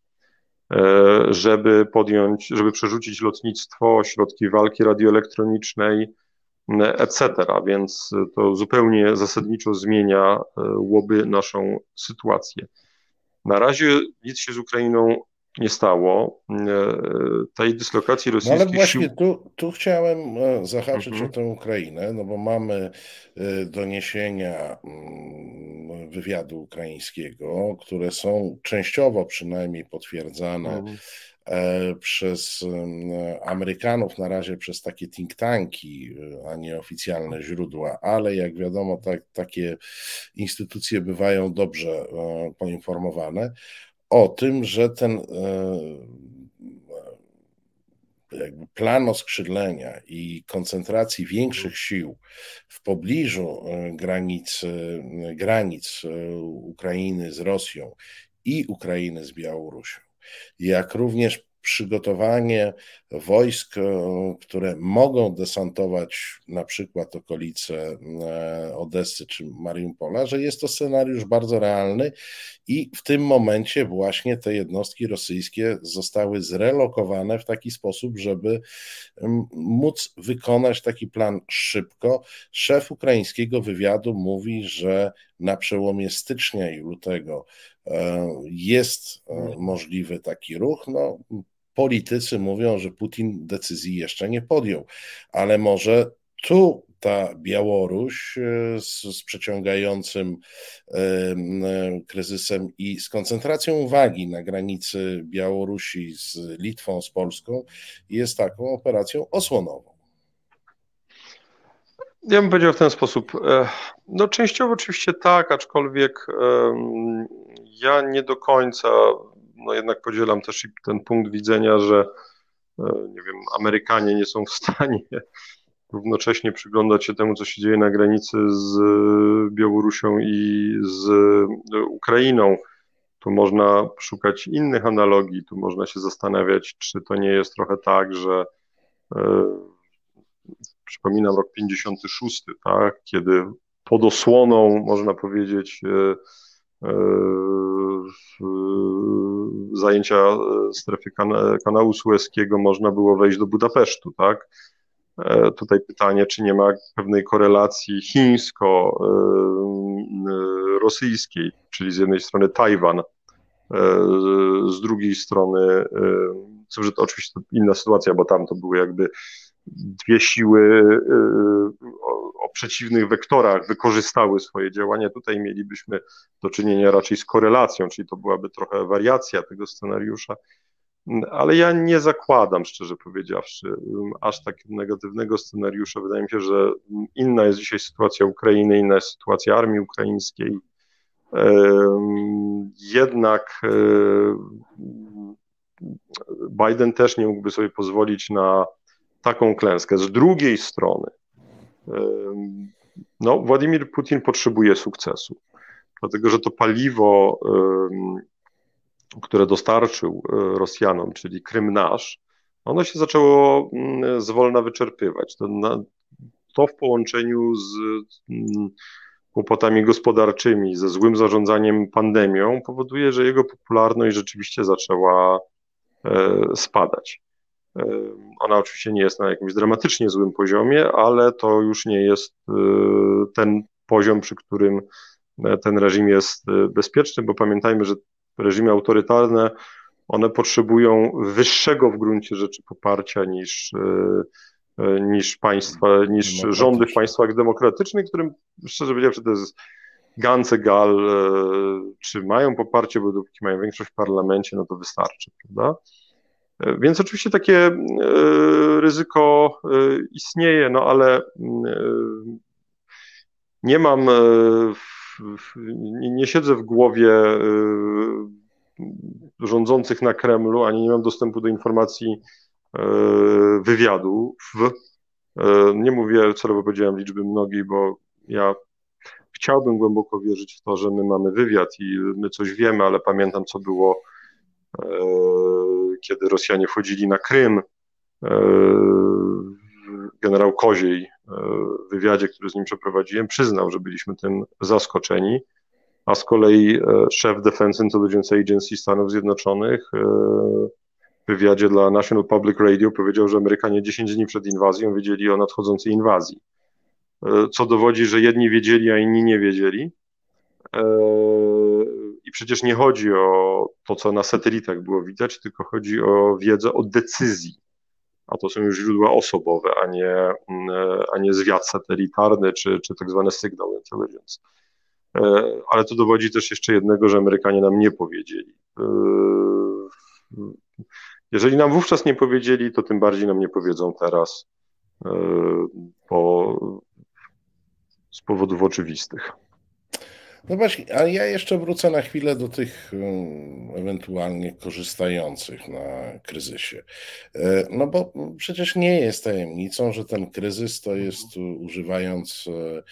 e, żeby podjąć, żeby przerzucić lotnictwo, środki walki radioelektronicznej, etc. Więc to zupełnie zasadniczo zmienia e, łoby naszą sytuację. Na razie nic się z Ukrainą nie stało. E, tej dyslokacji rosyjskiej. No ale właśnie sił... tu, tu chciałem e, zahaczyć mhm. o tę Ukrainę, no bo mamy e, doniesienia mm, wywiadu ukraińskiego, które są częściowo przynajmniej potwierdzane mhm. Przez Amerykanów, na razie przez takie think tanki, a nie oficjalne źródła, ale jak wiadomo, tak, takie instytucje bywają dobrze poinformowane o tym, że ten jakby plan oskrzydlenia i koncentracji większych sił w pobliżu e, granic, e, granic e, Ukrainy z Rosją i Ukrainy z Białorusią, jak również przygotowanie wojsk, e, które mogą desantować na przykład okolice e, Odessy czy Mariupola, że jest to scenariusz bardzo realny i w tym momencie właśnie te jednostki rosyjskie zostały zrelokowane w taki sposób, żeby móc wykonać taki plan szybko. Szef ukraińskiego wywiadu mówi, że na przełomie stycznia i lutego jest możliwy taki ruch. No, politycy mówią, że Putin decyzji jeszcze nie podjął, ale może tu ta Białoruś e, z, z przeciągającym e, kryzysem i z koncentracją uwagi na granicy Białorusi z Litwą, z Polską jest taką operacją osłonową. Ja bym powiedział w ten sposób. E, no, częściowo oczywiście tak, aczkolwiek ja nie do końca no jednak podzielam też ten punkt widzenia, że e, nie wiem, Amerykanie nie są w stanie równocześnie przyglądać się temu, co się dzieje na granicy z Białorusią i z Ukrainą. Tu można szukać innych analogii, tu można się zastanawiać, czy to nie jest trochę tak, że e, przypominam rok 56, tak, kiedy pod osłoną, można powiedzieć, e, E, zajęcia e, strefy kanału Sueskiego można było wejść do Budapesztu, tak? E, tutaj pytanie, czy nie ma pewnej korelacji chińsko-rosyjskiej, czyli z jednej strony Tajwan, z drugiej strony, co że to oczywiście inna sytuacja, bo tam to były jakby dwie siły przeciwnych wektorach wykorzystały swoje działania. Tutaj mielibyśmy do czynienia raczej z korelacją, czyli to byłaby trochę wariacja tego scenariusza. Ale ja nie zakładam, szczerze powiedziawszy, aż tak negatywnego scenariusza. Wydaje mi się, że inna jest dzisiaj sytuacja Ukrainy, inna jest sytuacja armii ukraińskiej. Jednak Biden też nie mógłby sobie pozwolić na taką klęskę. Z drugiej strony, no, Władimir Putin potrzebuje sukcesu, dlatego że to paliwo, które dostarczył e, Rosjanom, czyli Krym nasz, ono się zaczęło mm, zwolna wyczerpywać. To, w połączeniu z mm, kłopotami gospodarczymi, ze złym zarządzaniem pandemią, powoduje, że jego popularność rzeczywiście zaczęła e, spadać. Ona oczywiście nie jest na jakimś dramatycznie złym poziomie, ale to już nie jest y, ten poziom, przy którym e, ten reżim jest y, bezpieczny, bo pamiętajmy, że reżimy autorytarne one potrzebują wyższego w gruncie rzeczy poparcia niż, y, niż państwa, niż rządy w państwach demokratycznych, którym szczerze powiedziawszy to jest Gance Gal, czy mają poparcie, bo dopóki mają większość w parlamencie, no to wystarczy, prawda? Więc oczywiście takie e, ryzyko e, istnieje, no ale e, nie mam, nie siedzę w głowie rządzących na Kremlu, ani nie mam dostępu do informacji wywiadu. Nie mówię, celowo powiedziałem liczby mnogiej, bo ja chciałbym głęboko wierzyć w to, że my mamy wywiad i my coś wiemy, ale pamiętam, co było kiedy Rosjanie wchodzili na Krym, e, generał Koziej e, w wywiadzie, który z nim przeprowadziłem, przyznał, że byliśmy tym zaskoczeni, a z kolei e, szef Defense Intelligence Agency Stanów Zjednoczonych w wywiadzie dla National Public Radio powiedział, że Amerykanie 10 dni przed inwazją wiedzieli o nadchodzącej inwazji, co dowodzi, że jedni wiedzieli, a inni nie wiedzieli. I przecież nie chodzi o to, co na satelitach było widać, tylko chodzi o wiedzę o decyzji. A to są już źródła osobowe, a nie, mm, a nie zwiat satelitarny czy, czy tak zwane signal intelligence. E, ale to dowodzi też jeszcze jednego, że Amerykanie nam nie powiedzieli. E, jeżeli nam wówczas nie powiedzieli, to tym bardziej nam nie powiedzą teraz, bo z powodów oczywistych. No właśnie, a ja jeszcze wrócę na chwilę do tych ewentualnie korzystających na kryzysie. E, no bo przecież nie jest tajemnicą, że ten kryzys to jest, używając e,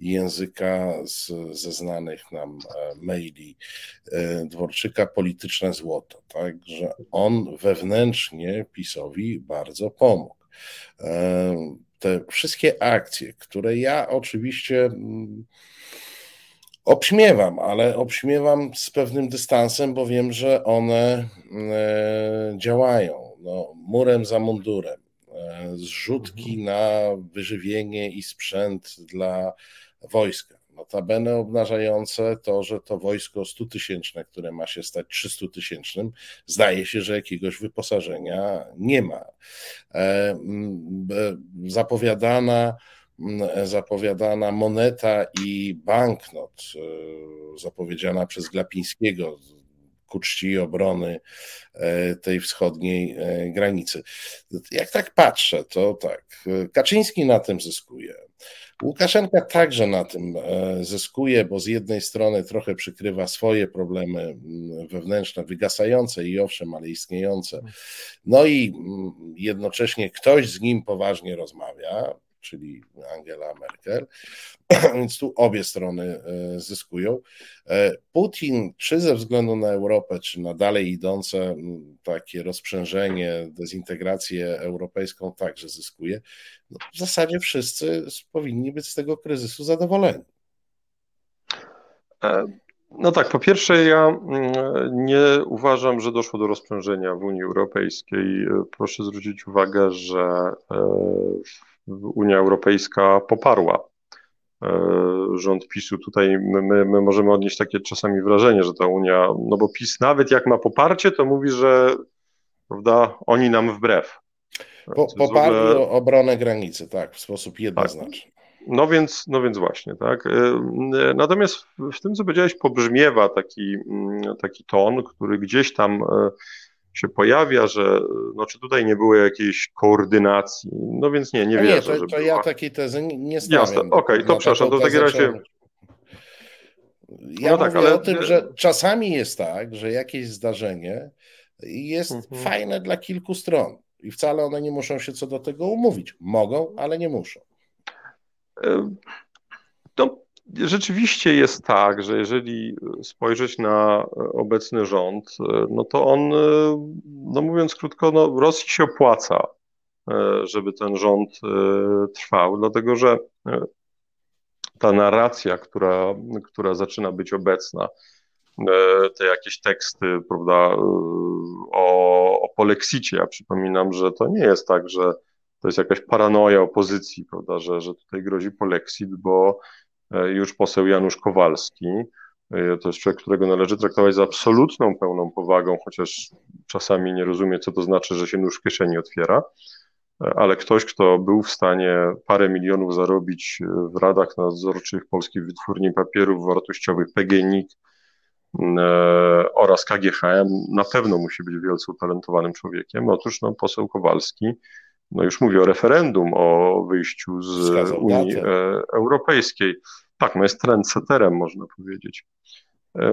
języka z, ze znanych nam e, maili Dworczyka, polityczne złoto. Tak, że on wewnętrznie PiSowi bardzo pomógł te wszystkie akcje, które ja oczywiście obśmiewam, ale obśmiewam z pewnym dystansem, bo wiem, że one e, działają. No, murem za mundurem, e, zrzutki mhm. na wyżywienie i sprzęt dla wojska. Notabene obnażające to, że to wojsko 100-tysięczne, które ma się stać 300-tysięcznym, zdaje się, że jakiegoś wyposażenia nie ma. E, zapowiadana zapowiadana moneta i banknot, e, zapowiedziana przez Glapińskiego ku czci obrony e, tej wschodniej e, granicy. Jak tak patrzę, to tak, Kaczyński na tym zyskuje. Łukaszenka także na tym zyskuje, bo z jednej strony trochę przykrywa swoje problemy wewnętrzne, wygasające i owszem, ale istniejące. No i jednocześnie ktoś z nim poważnie rozmawia, czyli Angela Merkel, więc tu obie strony e, zyskują. E, Putin, czy ze względu na Europę, czy na dalej idące takie rozprzężenie, dezintegrację europejską, także zyskuje. No, w zasadzie wszyscy powinni być z tego kryzysu zadowoleni. E, no tak, po pierwsze, ja nie uważam, że doszło do rozprzężenia w Unii Europejskiej. Proszę zwrócić uwagę, że Unia Europejska poparła e, rząd PiSu. Tutaj my, my, możemy odnieść takie czasami wrażenie, że ta Unia, no bo PiS nawet jak ma poparcie, to mówi, że prawda, oni nam wbrew. Po, poparli ogóle... obronę granicy, tak, w sposób jednoznaczny. Tak. No więc, no więc właśnie, tak. E, natomiast w tym, co powiedziałeś, pobrzmiewa taki, mm, taki ton, który gdzieś tam e, się pojawia, że no, czy tutaj nie było jakiejś koordynacji. No więc nie, nie wierzę. Nie, to, to ja takiej tezy nie stawiam. Jasne, okej, okay, to przepraszam, to w takim razie... Ja no tak, ale... o tym, że czasami jest tak, że jakieś zdarzenie jest mhm. fajne dla kilku stron i wcale one nie muszą się co do tego umówić. Mogą, ale nie muszą. To Rzeczywiście jest tak, że jeżeli spojrzeć na obecny rząd, no to on, no mówiąc krótko, no Rosji się opłaca, żeby ten rząd trwał, dlatego że ta narracja, która, która zaczyna być obecna, te jakieś teksty, prawda, o, o polexicie, ja przypominam, że to nie jest tak, że to jest jakaś paranoja opozycji, prawda, że, że tutaj grozi polexit, bo E, już poseł Janusz Kowalski. E, to jest człowiek, którego należy traktować z absolutną pełną powagą, chociaż czasami nie rozumie, co to znaczy, że się nóż w kieszeni otwiera. E, ale ktoś, kto był w stanie parę milionów zarobić w radach nadzorczych Polskiej Wytwórni Papierów Wartościowych, PGNiG oraz KGHM, na pewno musi być wielce utalentowanym człowiekiem. Otóż no, poseł Kowalski no już mówię o referendum o wyjściu z Unii e, Europejskiej. Tak, no jest trendsetterem, można powiedzieć. E,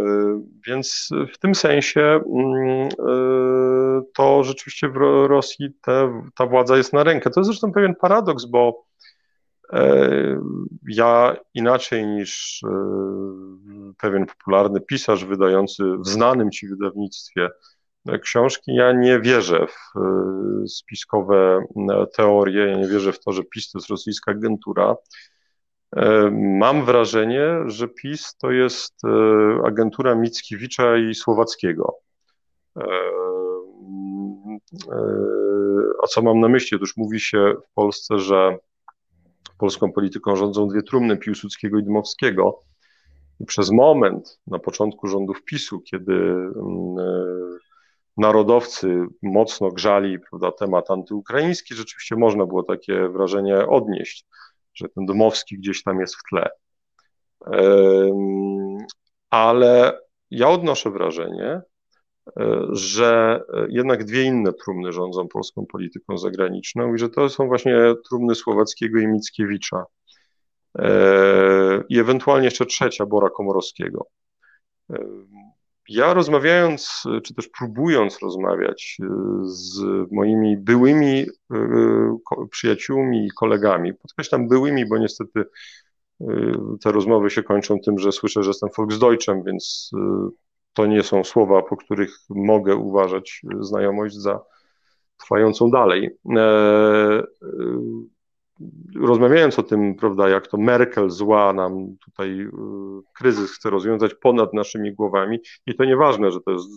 więc w tym sensie mm, e, to rzeczywiście w Rosji te, ta władza jest na rękę. To jest zresztą pewien paradoks, bo ja inaczej niż pewien popularny pisarz wydający w znanym ci wydawnictwie książki. Ja nie wierzę w e, spiskowe e, teorie, ja nie wierzę w to, że PiS to jest rosyjska agentura. E, mam wrażenie, że PiS to jest agentura Mickiewicza i Słowackiego. A co mam na myśli? Otóż mówi się w Polsce, że polską polityką rządzą dwie trumny Piłsudskiego i Dmowskiego. I przez moment na początku rządów PiSu, kiedy mm, narodowcy mocno grzali prawda, temat antyukraiński, rzeczywiście można było takie wrażenie odnieść, że ten Domowski gdzieś tam jest w tle. Ale ja odnoszę wrażenie, że jednak dwie inne trumny rządzą polską polityką zagraniczną i że to są właśnie trumny Słowackiego i Mickiewicza. I ewentualnie jeszcze trzecia Bora Komorowskiego. Ja rozmawiając, czy też próbując rozmawiać e, z moimi byłymi e, przyjaciółmi i kolegami, podkreślam byłymi, bo niestety e, te rozmowy się kończą tym, że słyszę, że jestem Volksdeutschem, więc to nie są słowa, po których mogę uważać znajomość za trwającą dalej rozmawiając o tym, prawda, jak to Merkel zła nam tutaj y, kryzys chce rozwiązać ponad naszymi głowami i to nieważne, że to, jest,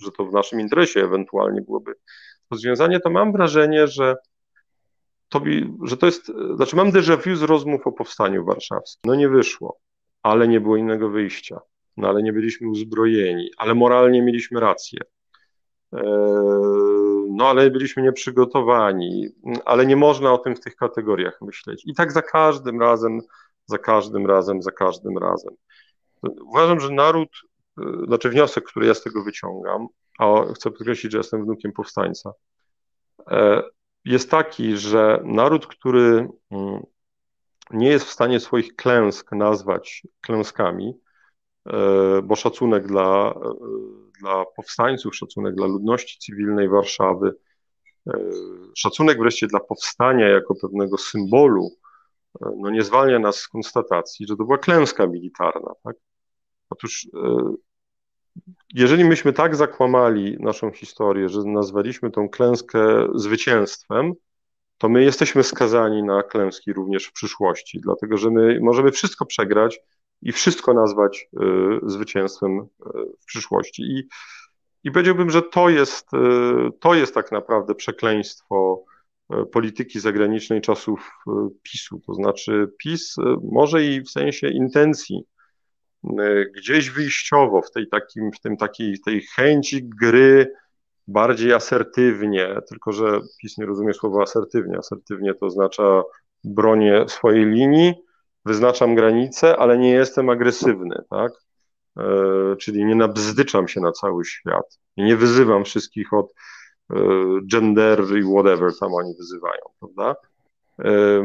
że to w naszym interesie ewentualnie byłoby rozwiązanie, to mam wrażenie, że to, że to jest, znaczy mam déjà vu z rozmów o powstaniu warszawskim. No nie wyszło, ale nie było innego wyjścia. No ale nie byliśmy uzbrojeni, ale moralnie mieliśmy rację. Eee, no ale byliśmy nieprzygotowani, ale nie można o tym w tych kategoriach myśleć. I tak za każdym razem, za każdym razem, za każdym razem. Uważam, że naród, eee, znaczy wniosek, który ja z tego wyciągam, a chcę podkreślić, że jestem wnukiem powstańca, eee, jest taki, że naród, który mm, nie jest w stanie swoich klęsk nazwać klęskami, bo szacunek dla dla powstańców, szacunek dla ludności cywilnej Warszawy, e, szacunek wreszcie dla powstania jako pewnego symbolu, e, no nie zwalnia nas z konstatacji, że to była klęska militarna. Tak? Otóż e, jeżeli myśmy tak zakłamali naszą historię, że nazwaliśmy tą klęskę zwycięstwem, to my jesteśmy skazani na klęski również w przyszłości, dlatego że my możemy wszystko przegrać, i wszystko nazwać y, zwycięstwem y, w przyszłości. I, i powiedziałbym, że to jest, y, to jest tak naprawdę przekleństwo polityki zagranicznej czasów PiSu. To znaczy, PiS może i w sensie intencji gdzieś wyjściowo w tej takim, w tym takiej tej chęci gry bardziej asertywnie, tylko że PiS nie rozumie słowa asertywnie. Asertywnie to oznacza bronię swojej linii, wyznaczam granice, ale nie jestem agresywny, tak? E, czyli nie nabzdyczam się na cały świat i nie wyzywam wszystkich od e, gender i whatever tam oni wyzywają, prawda? E,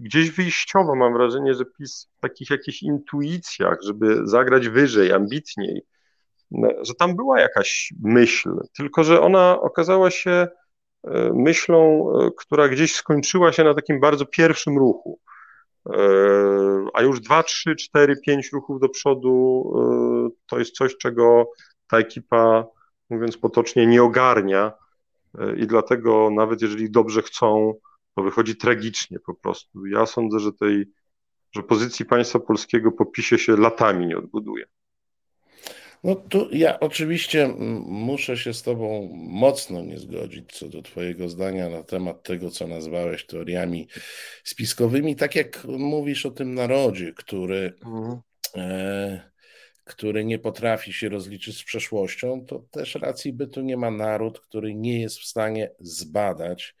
gdzieś wyjściowo mam wrażenie, że PiS w takich jakichś intuicjach, żeby zagrać wyżej, ambitniej, że tam była jakaś myśl, tylko że ona okazała się myślą, która gdzieś skończyła się na takim bardzo pierwszym ruchu. E, a już 2, 3, 4, 5 ruchów do przodu e, to jest coś, czego ta ekipa, mówiąc potocznie, nie ogarnia e, i dlatego nawet jeżeli dobrze chcą, to wychodzi tragicznie po prostu. Ja sądzę, że tej, że pozycji państwa polskiego po PiSie się latami nie odbuduje. No tu ja oczywiście muszę się z Tobą mocno nie zgodzić co do Twojego zdania na temat tego, co nazwałeś teoriami spiskowymi. Tak jak mówisz o tym narodzie, który, mhm. e, który nie potrafi się rozliczyć z przeszłością, to też racji bytu nie ma naród, który nie jest w stanie zbadać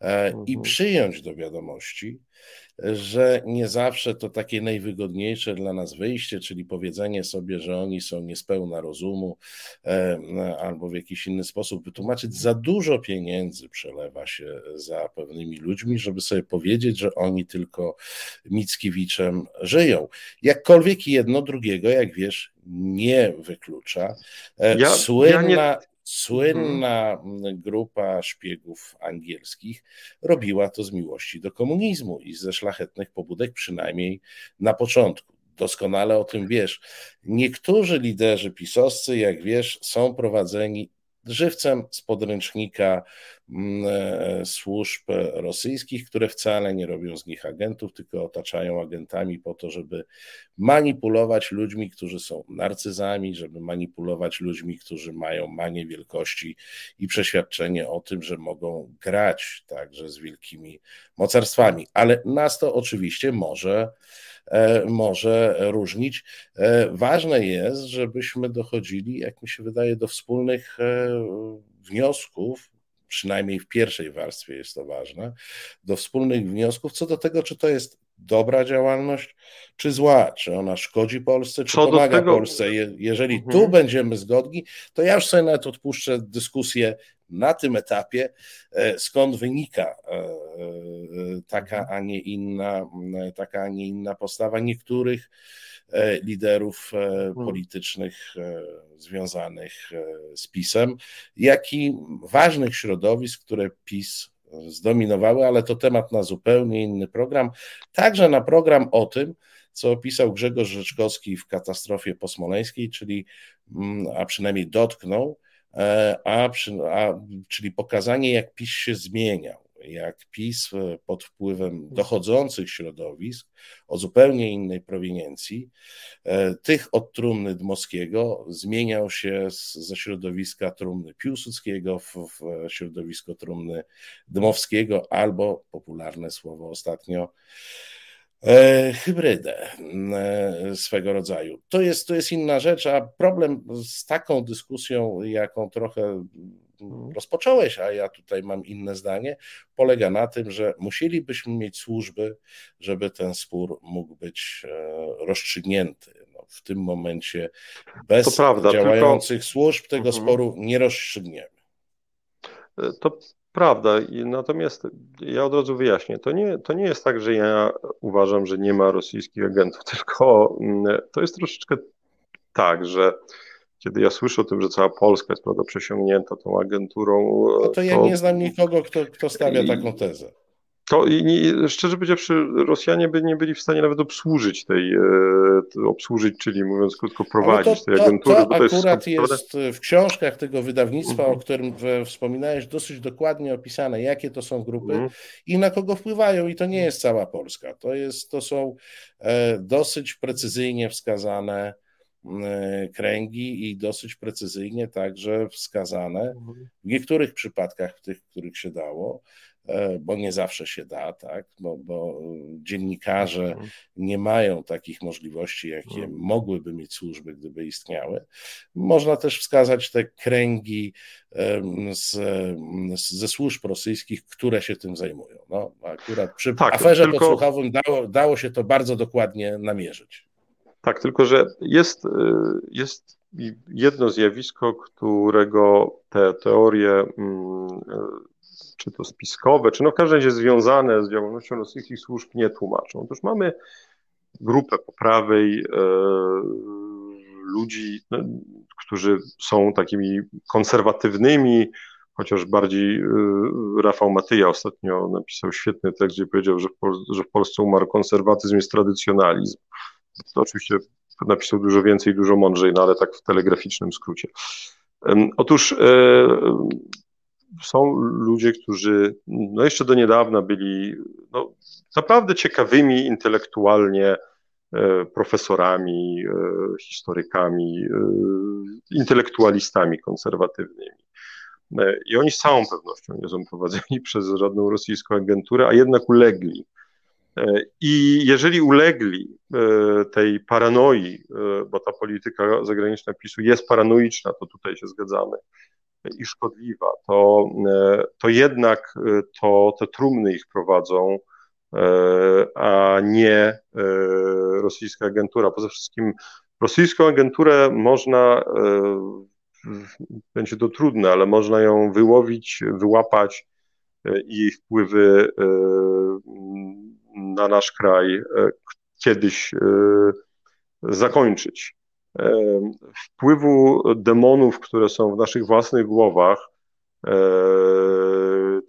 e, mhm. i przyjąć do wiadomości że nie zawsze to takie najwygodniejsze dla nas wyjście, czyli powiedzenie sobie, że oni są niespełna rozumu e, albo w jakiś inny sposób wytłumaczyć, za dużo pieniędzy przelewa się za pewnymi ludźmi, żeby sobie powiedzieć, że oni tylko Mickiewiczem żyją. Jakkolwiek jedno drugiego, jak wiesz, nie wyklucza. E, ja, Słynna. Ja nie Słynna mhm. grupa szpiegów angielskich robiła to z miłości do komunizmu i ze szlachetnych pobudek, przynajmniej na początku. Doskonale o tym wiesz. Niektórzy liderzy pisowscy, jak wiesz, są prowadzeni żywcem z podręcznika mm, e, służb rosyjskich, które wcale nie robią z nich agentów, tylko otaczają agentami po to, żeby manipulować ludźmi, którzy są narcyzami, żeby manipulować ludźmi, którzy mają manię wielkości i przeświadczenie o tym, że mogą grać także z wielkimi mocarstwami. Ale nas to oczywiście może może różnić. E, ważne jest, żebyśmy dochodzili, jak mi się wydaje, do wspólnych e, wniosków, przynajmniej w pierwszej warstwie jest to ważne, do wspólnych wniosków co do tego, czy to jest dobra działalność, czy zła, czy ona szkodzi Polsce, czy Co pomaga tego... Polsce. Je, jeżeli mhm. tu będziemy zgodni, to ja już sobie nawet odpuszczę dyskusję na tym etapie, e, skąd wynika e, e, taka, mhm. a nie inna, taka, a nie inna postawa niektórych liderów mhm. politycznych związanych z PiSem, jak i ważnych środowisk, które PiS zdominowały, ale to temat na zupełnie inny program. Także na program o tym, co opisał Grzegorz Rzeczkowski w katastrofie posmoleńskiej, czyli, mm, a przynajmniej dotknął, a, a, czyli pokazanie, jak PiS się zmieniał jak PiS e, pod wpływem dochodzących środowisk o zupełnie innej prowiniencji, e, tych od trumny Dmowskiego zmieniał się z, ze środowiska trumny Piłsudskiego w, w środowisko trumny Dmowskiego, albo popularne słowo ostatnio, e, hybrydę swego rodzaju. To jest, to jest inna rzecz, a problem z taką dyskusją, jaką trochę rozpocząłeś, a ja tutaj mam inne zdanie, polega na tym, że musielibyśmy mieć służby, żeby ten spór mógł być e, rozstrzygnięty. No, w tym momencie bez prawda, działających tylko... służb tego mhm. sporu nie rozstrzygniemy. E, to prawda, natomiast ja od razu wyjaśnię, to nie, to nie jest tak, że ja uważam, że nie ma rosyjskich agentów, tylko mm, to jest troszeczkę tak, że kiedy ja słyszę o tym, że cała Polska jest prawda, przesiągnięta tą agenturą. No to, to ja nie znam nikogo, kto, kto stawia i, taką tezę. To i, szczerze powiedziawszy, Rosjanie by nie byli w stanie nawet obsłużyć tej, e, obsłużyć, czyli mówiąc krótko, prowadzić to, tej agentury. To, to akurat jest, jest, w książkach tego wydawnictwa, mhm. o którym wspominałeś, dosyć dokładnie opisane, jakie to są grupy mhm. i na kogo wpływają. I to nie jest cała Polska. To, jest, to są e, dosyć precyzyjnie wskazane E, kręgi i dosyć precyzyjnie także wskazane mhm. w niektórych przypadkach, w tych, których się dało, bo nie zawsze się da, tak, bo, bo dziennikarze mhm. nie mają takich możliwości, jakie mhm. mogłyby mieć służby, gdyby istniały. Można też wskazać te kręgi z, ze służb rosyjskich, które się tym zajmują. No, akurat przy tak, aferze tylko... podsłuchowym dało, dało się to bardzo dokładnie namierzyć. Tak, tylko że jest, y, jest jedno zjawisko, którego te teorie, mm, czy to spiskowe, czy no w każdym razie związane z działalnością rosyjskich służb nie tłumaczą. Otóż mamy grupę po prawej y, ludzi, no, którzy są takimi konserwatywnymi, chociaż bardziej Rafał Matyja ostatnio napisał świetny tekst, gdzie powiedział, że w, Pol że w Polsce umarł konserwatyzm i tradycjonalizm. To oczywiście napisał dużo więcej, dużo mądrzej, no ale tak w telegraficznym skrócie. Otóż e, są ludzie, którzy no jeszcze do niedawna byli no, naprawdę ciekawymi intelektualnie e, profesorami, e, historykami, intelektualistami konserwatywnymi. I oni z całą pewnością nie są prowadzeni przez żadną rosyjską agenturę, a jednak ulegli E, I jeżeli ulegli e, tej paranoi, e, bo ta polityka zagraniczna PiSu jest paranoiczna, to tutaj się zgadzamy, i szkodliwa, to, to jednak to te trumny ich prowadzą, a nie rosyjska agentura. Poza wszystkim rosyjską agenturę można, będzie to trudne, ale można ją wyłowić, wyłapać i jej wpływy na nasz kraj e, kiedyś e, zakończyć. E, wpływu demonów, które są w naszych własnych głowach,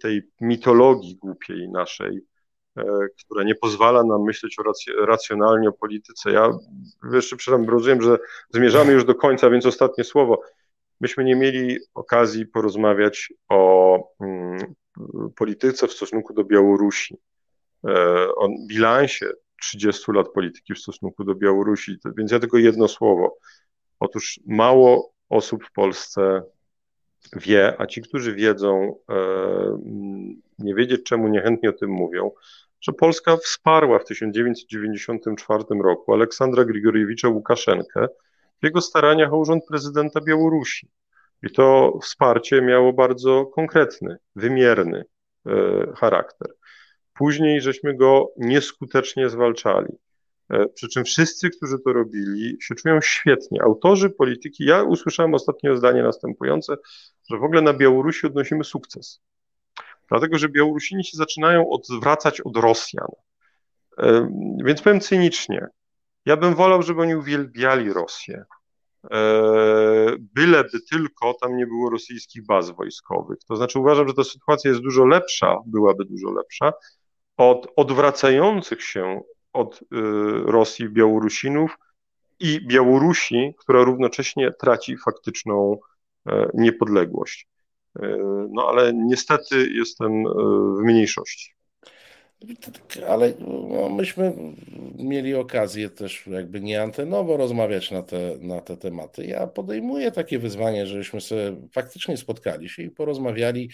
tej mitologii głupiej naszej, która nie pozwala nam myśleć o racjonalnie o polityce. Ja jeszcze przepraszam, rozumiem, że zmierzamy już do końca, więc ostatnie słowo. Myśmy nie mieli okazji porozmawiać o mm, polityce w stosunku do Białorusi. E, o bilansie 30 lat polityki w stosunku do Białorusi. Więc ja tylko jedno słowo. Otóż mało osób w Polsce wie, a ci, którzy wiedzą, e, nie wiedzieć czemu niechętnie o tym mówią, że Polska wsparła w 1994 roku Aleksandra Grigoriewicza Łukaszenkę w jego staraniach o urząd prezydenta Białorusi. I to wsparcie miało bardzo konkretny, wymierny e, charakter. Później żeśmy go nieskutecznie zwalczali. E, przy czym wszyscy, którzy to robili, się czują świetnie. Autorzy polityki, ja usłyszałem ostatnio zdanie następujące, że w ogóle na Białorusi odnosimy sukces. Dlatego, że Białorusini się zaczynają odwracać od Rosjan. E, więc powiem cynicznie, ja bym wolał, żeby oni uwielbiali Rosję. E, byleby tylko tam nie było rosyjskich baz wojskowych. To znaczy uważam, że ta sytuacja jest dużo lepsza, byłaby dużo lepsza, od odwracających się od y, Rosji Białorusinów i Białorusi, która równocześnie traci faktyczną e, niepodległość. E, no ale niestety jestem w mniejszości. Ale no, myśmy mieli okazję też jakby nie antenowo rozmawiać na te, na te tematy. Ja podejmuję takie wyzwanie, żebyśmy sobie faktycznie spotkali się i porozmawiali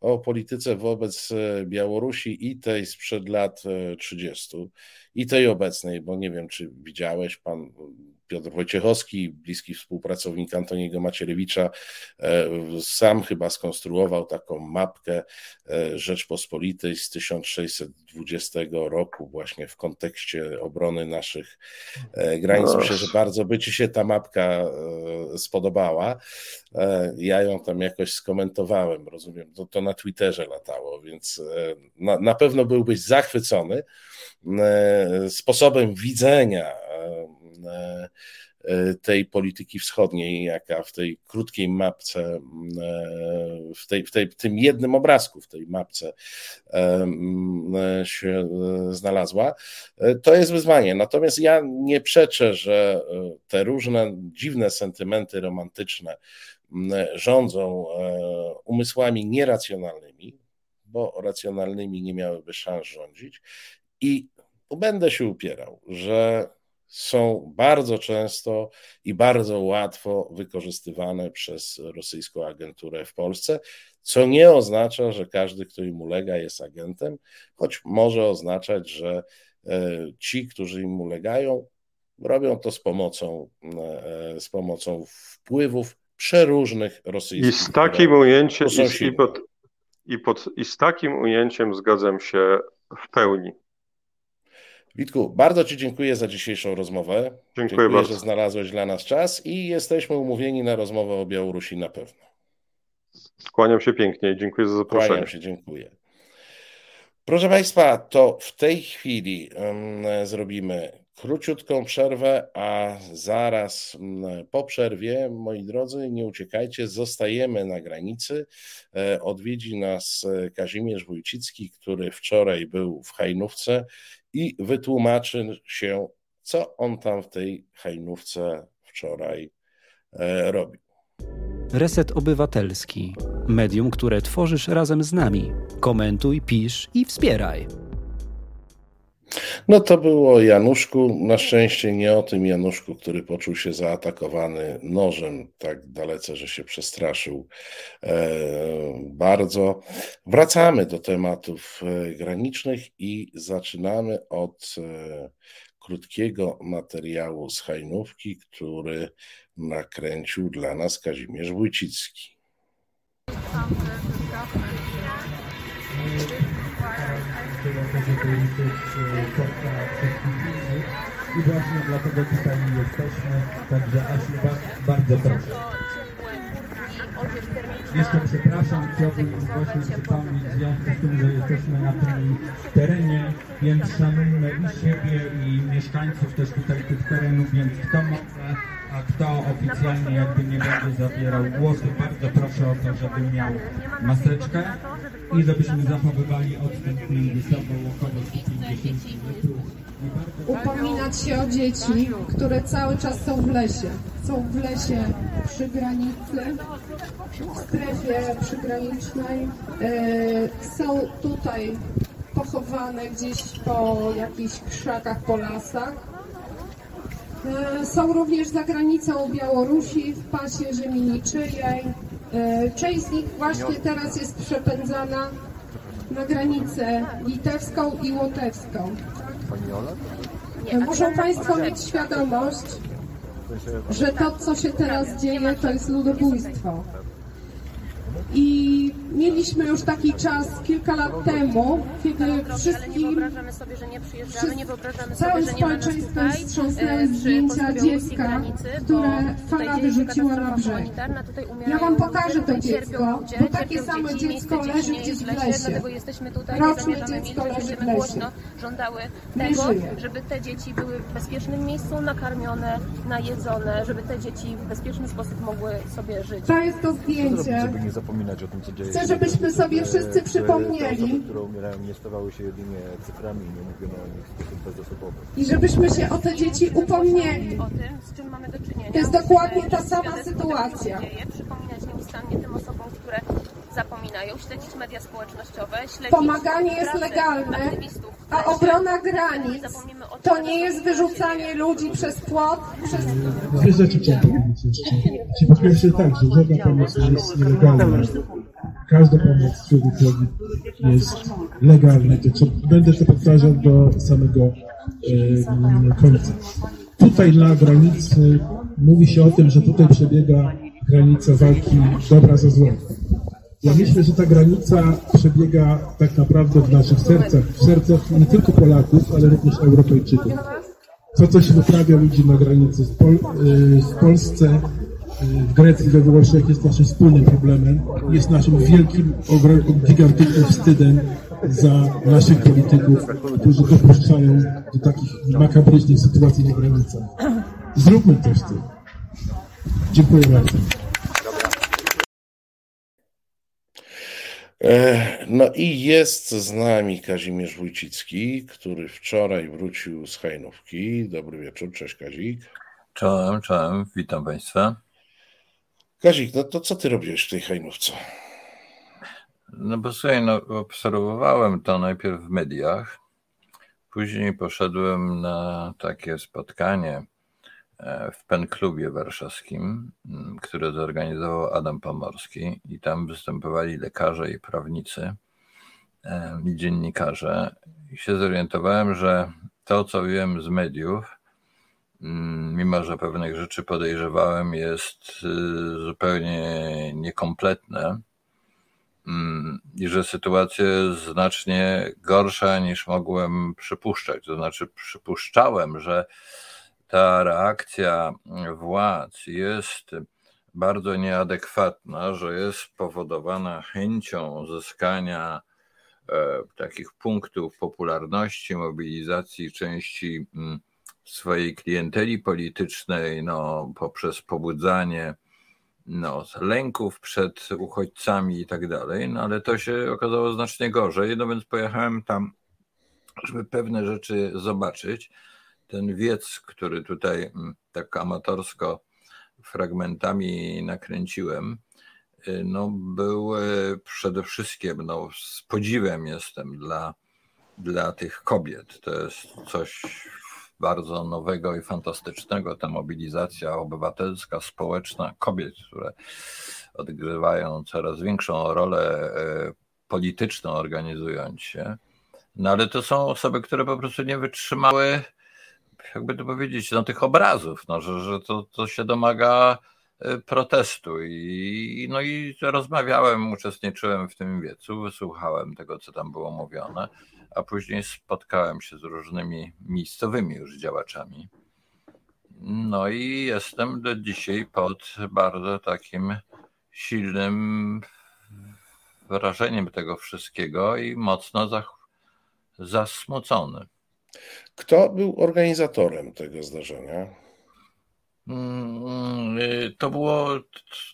o polityce wobec Białorusi i tej sprzed lat 30 e, i tej obecnej, bo nie wiem, czy widziałeś, pan Piotr Wojciechowski, bliski współpracownik Antoniego Macierewicza, e, sam chyba skonstruował taką mapkę e, Rzeczpospolitej z 1620 roku, właśnie w kontekście obrony naszych e, granic. Myślę, że bardzo by Ci się ta mapka spodobała. Ja ją tam jakoś skomentowałem, rozumiem, to, to na Twitterze latało, więc na, na pewno byłbyś zachwycony sposobem widzenia tej polityki wschodniej, jaka w tej krótkiej mapce, e, w, tej, w, tej, w tym jednym obrazku, w tej mapce się znalazła, to jest wyzwanie. Natomiast ja nie przeczę, że te różne dziwne sentymenty romantyczne rządzą umysłami nieracjonalnymi, bo racjonalnymi nie miałyby szans rządzić i będę się upierał, że są bardzo często i bardzo łatwo wykorzystywane przez rosyjską agenturę w Polsce, co nie oznacza, że każdy, kto im ulega, jest agentem, choć może oznaczać, że e, ci, którzy im ulegają, robią to z pomocą, e, z pomocą wpływów przeróżnych rosyjskich. I z takim ujęciem, i, i, pod, i, pod, i z takim ujęciem zgadzam się w pełni. Witku, bardzo Ci dziękuję za dzisiejszą rozmowę. Dziękuję, dziękuję bardzo. że znalazłeś dla nas czas i jesteśmy umówieni na rozmowę o Białorusi na pewno. Kłaniam się pięknie i dziękuję za zaproszenie. Kłaniam się, dziękuję. Proszę Państwa, to w tej chwili zrobimy króciutką przerwę, a zaraz po przerwie, moi drodzy, nie uciekajcie, zostajemy na granicy. E, odwiedzi nas e, Kazimierz Wójcicki, który wczoraj był w Hajnówce i wytłumaczy się, co on tam w tej hajnówce wczoraj e, robił. Reset Obywatelski. Medium, które tworzysz razem z nami. Komentuj, pisz i wspieraj. No to było Januszku. Na szczęście nie o tym Januszku, który poczuł się zaatakowany nożem tak dalece, że się przestraszył e, bardzo. Wracamy do tematów e, granicznych i zaczynamy od e, krótkiego materiału z Hajnówki, który nakręcił dla nas Kazimierz Wójcicki. I właśnie dlatego tutaj jesteśmy, także Asiu, bardzo proszę. Jeszcze przepraszam, chciałbym właśnie przypomnieć w związku z tym, że jesteśmy na tym terenie, więc szanujmy i siebie i mieszkańców też tutaj tych terenów, więc kto może a kto oficjalnie jakby nie będzie zabierał głosu, bardzo proszę o to, żeby miał maseczkę i żebyśmy zachowywali odstęp między sobą około 150 metrów. Upominać się o dzieci, które cały czas są w lesie. Są w lesie przy granicy, w strefie przygranicznej. E, są tutaj pochowane gdzieś po jakichś krzakach, po lasach E, są również za granicą Białorusi w pasie ziemi niczyjej. E, część z nich właśnie teraz jest przepędzana na granicę litewską i łotewską. Muszą Państwo mieć świadomość, że to, co się teraz dzieje, to jest ludobójstwo. I mieliśmy już taki czas kilka lat temu, kiedy wszystkim nie wyobrażamy sobie, że nie przyjeżdżamy, nie wyobrażamy sobie, że nie tutaj, wstrząsnęły e, zdjęcia dziecka, granicy, które fala wyrzuciła na brzeg. Ja wam pokażę to dziecko, bo takie samo dzieci, dziecko leży dzieci nie gdzieś w lesie, lesie. dlatego jesteśmy tutaj, Roczne nie zamierzamy dziecko leży w będziemy lesie. głośno żądały tego, żeby te dzieci były w bezpiecznym miejscu, nakarmione, najedzone, żeby te dzieci w bezpieczny sposób mogły sobie żyć. To jest to zdjęcie. Zapominać o tym, co dzieje Chcę, się. żebyśmy sobie wszyscy te- przypomnieli. Te osoby, które umierają, nie stawały się jedynie cyframi, nie mówiono o nich w sposób bezosobowy. I żebyśmy się o te dzieci upomnieli. o tym, z czym mamy do czynienia. To jest dokładnie ta sama sytuacja. Przypominać nieustannie tym osobom, które zapominają, śledzić media społecznościowe, śledzić Pomaganie jest legalne, a obrona granic to nie jest wyrzucanie ludzi przez płot, przez... Dwie rzeczy chciałem powiedzieć po pierwsze tak, że żadna pomoc nie jest nielegalna. Każda pomoc człowiekowi jest legalna. To będę to powtarzał do samego e, końca. Tutaj na granicy mówi się o tym, że tutaj przebiega granica walki dobra ze złem. Ja myślę, że ta granica przebiega tak naprawdę w naszych sercach, w sercach nie tylko Polaków, ale również Europejczyków. To, co się wyprawia ludzi na granicy w, Pol- y, Polsce, y, w Grecji, we Włoszech jest naszym wspólnym problemem. Jest naszym wielkim, gigantycznym wstydem za naszych polityków, którzy dopuszczają do takich makabrycznych sytuacji na granicach. Zróbmy coś z tym. Dziękuję bardzo. No i jest z nami Kazimierz Wójcicki, który wczoraj wrócił z Hajnówki. Dobry wieczór, cześć Kazik. Czołem, czołem, witam Państwa. Kazik, no to co ty robiłeś w tej Hajnówce? No bo słuchaj, no, obserwowałem to najpierw w mediach, później poszedłem na takie spotkanie e, w Pen Klubie Warszawskim, m, które zorganizował Adam Pomorski i tam występowali lekarze i prawnicy e, i dziennikarze i się zorientowałem, że to, co wiem z mediów, mm, mimo że pewnych rzeczy podejrzewałem, jest y, zupełnie niekompletne mm, i że sytuacja jest znacznie gorsza niż mogłem przypuszczać. To znaczy, przypuszczałem, że ta reakcja władz jest bardzo nieadekwatna, że jest spowodowana chęcią uzyskania e, takich punktów popularności, mobilizacji części mm, swojej klienteli politycznej, no, poprzez pobudzanie no, lęków przed uchodźcami i tak dalej, no ale to się okazało znacznie gorzej, no więc pojechałem tam, żeby pewne rzeczy zobaczyć. Ten wiec, który tutaj mm, tak amatorsko fragmentami nakręciłem, y, no, był y, przede wszystkim, no, z podziwem jestem dla, dla tych kobiet. To jest coś bardzo nowego i fantastycznego, ta mobilizacja obywatelska, społeczna kobiet, które odgrywają coraz większą rolę e, polityczną, organizując się. No ale to są osoby, które po prostu nie wytrzymały, jakby to powiedzieć, no, tych obrazów, no, że, że to, to się domaga e, protestu i, no i rozmawiałem, uczestniczyłem w tym wiecu, wysłuchałem tego, co tam było mówione, a później spotkałem się z różnymi miejscowymi już działaczami. No i jestem do dzisiaj pod bardzo takim silnym wrażeniem tego wszystkiego i mocno zasmucony. Kto był organizatorem tego zdarzenia? Mm, y, To było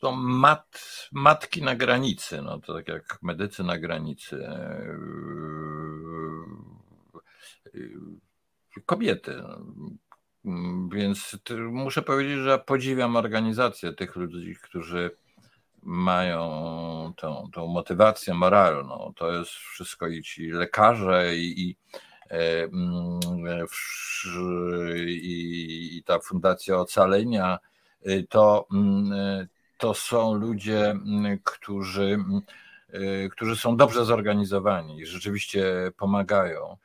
to mat, matki na granicy, no to tak jak medycy na granicy. y, y, Kobiety. Więc muszę powiedzieć, że podziwiam organizację tych ludzi, którzy mają tą, tą motywację moralną. To jest wszystko i ci lekarze, i, i, i, i ta Fundacja Ocalenia. y, To, mm, to są ludzie, mm, którzy mm, którzy są dobrze zorganizowani i rzeczywiście pomagają.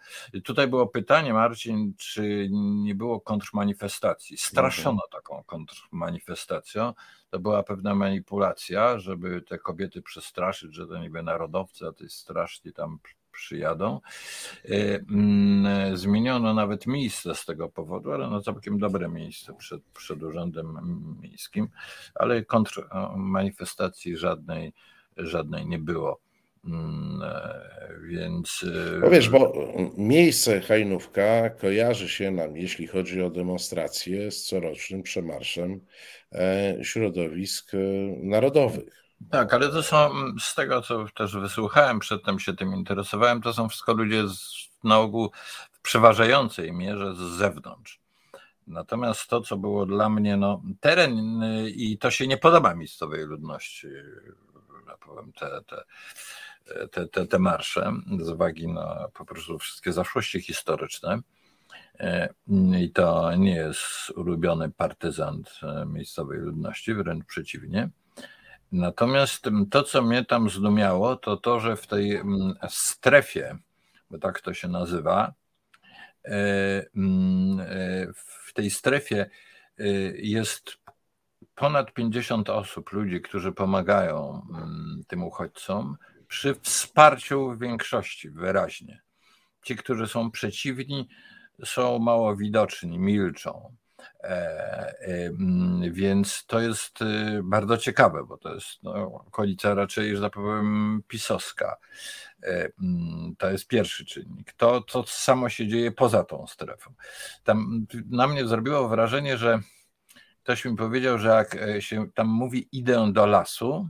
Tutaj było pytanie, Marcin, czy nie było kontrmanifestacji? Straszono taką kontrmanifestacją. To była pewna manipulacja, żeby te kobiety przestraszyć, że to niby narodowcy, a to jest strasznie tam przyjadą. E, mm, zmieniono nawet miejsce z tego powodu, ale no całkiem dobre miejsce przed, przed urzędem miejskim, ale kontrmanifestacji żadnej, żadnej nie było. Mm, e, więc. E, no wiesz, bo miejsce Hajnówka kojarzy się nam, jeśli chodzi o demonstracje, z corocznym przemarszem środowisk narodowych. Tak, ale to są, z tego co też wysłuchałem, przedtem się tym interesowałem, to są wszystko ludzie z, na ogół w przeważającej mierze z zewnątrz. Natomiast to, co było dla mnie, no, teren y, i to się nie podoba miejscowej ludności, ja powiem, te, te, te, te, te marsze, z uwagi na po prostu wszystkie zaszłości historyczne. I to nie jest ulubiony partyzant y, miejscowej ludności, wręcz przeciwnie. Natomiast to, co mnie tam zdumiało, to to, że w tej mm, strefie, bo tak to się nazywa, e, mm, e, w tej strefie e, jest ponad 50 osób, ludzi, którzy pomagają mm, tym uchodźcom, przy wsparciu większości wyraźnie. Ci, którzy są przeciwni, są mało widoczni, milczą. E, e, mm, więc to jest y, bardzo ciekawe, bo to jest no, okolica raczej, że tak powiem, pisowska. E, mm, to jest pierwszy czynnik. To, co samo się dzieje poza tą strefą. Tam na mnie zrobiło wrażenie, że ktoś mi powiedział, że jak się tam mówi idę do lasu,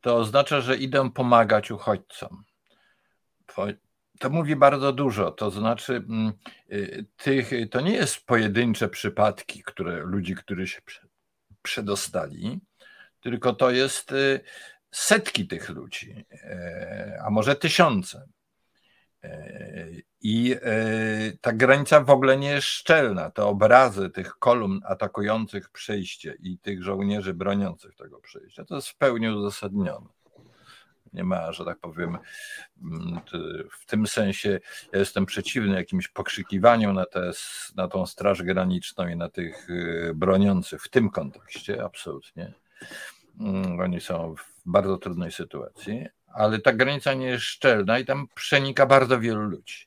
to oznacza, że idę pomagać uchodźcom to mówi bardzo dużo. To znaczy, mm, y, tych, to nie jest pojedyncze przypadki, które ludzi, którzy się przedostali, tylko to jest y, setki tych ludzi, e, a może tysiące. E, I e, ta granica w ogóle nie jest szczelna. Te obrazy tych kolumn atakujących przejście i tych żołnierzy broniących tego przejścia, to jest w pełni uzasadnione. Nie ma, że tak powiem, mm, w tym sensie ja jestem przeciwny jakimś pokrzykiwaniu na, te, na tą Straż Graniczną i na tych y, broniących w tym kontekście, absolutnie. Mm, oni są w bardzo trudnej sytuacji, ale ta granica nie jest szczelna i tam przenika bardzo wielu ludzi.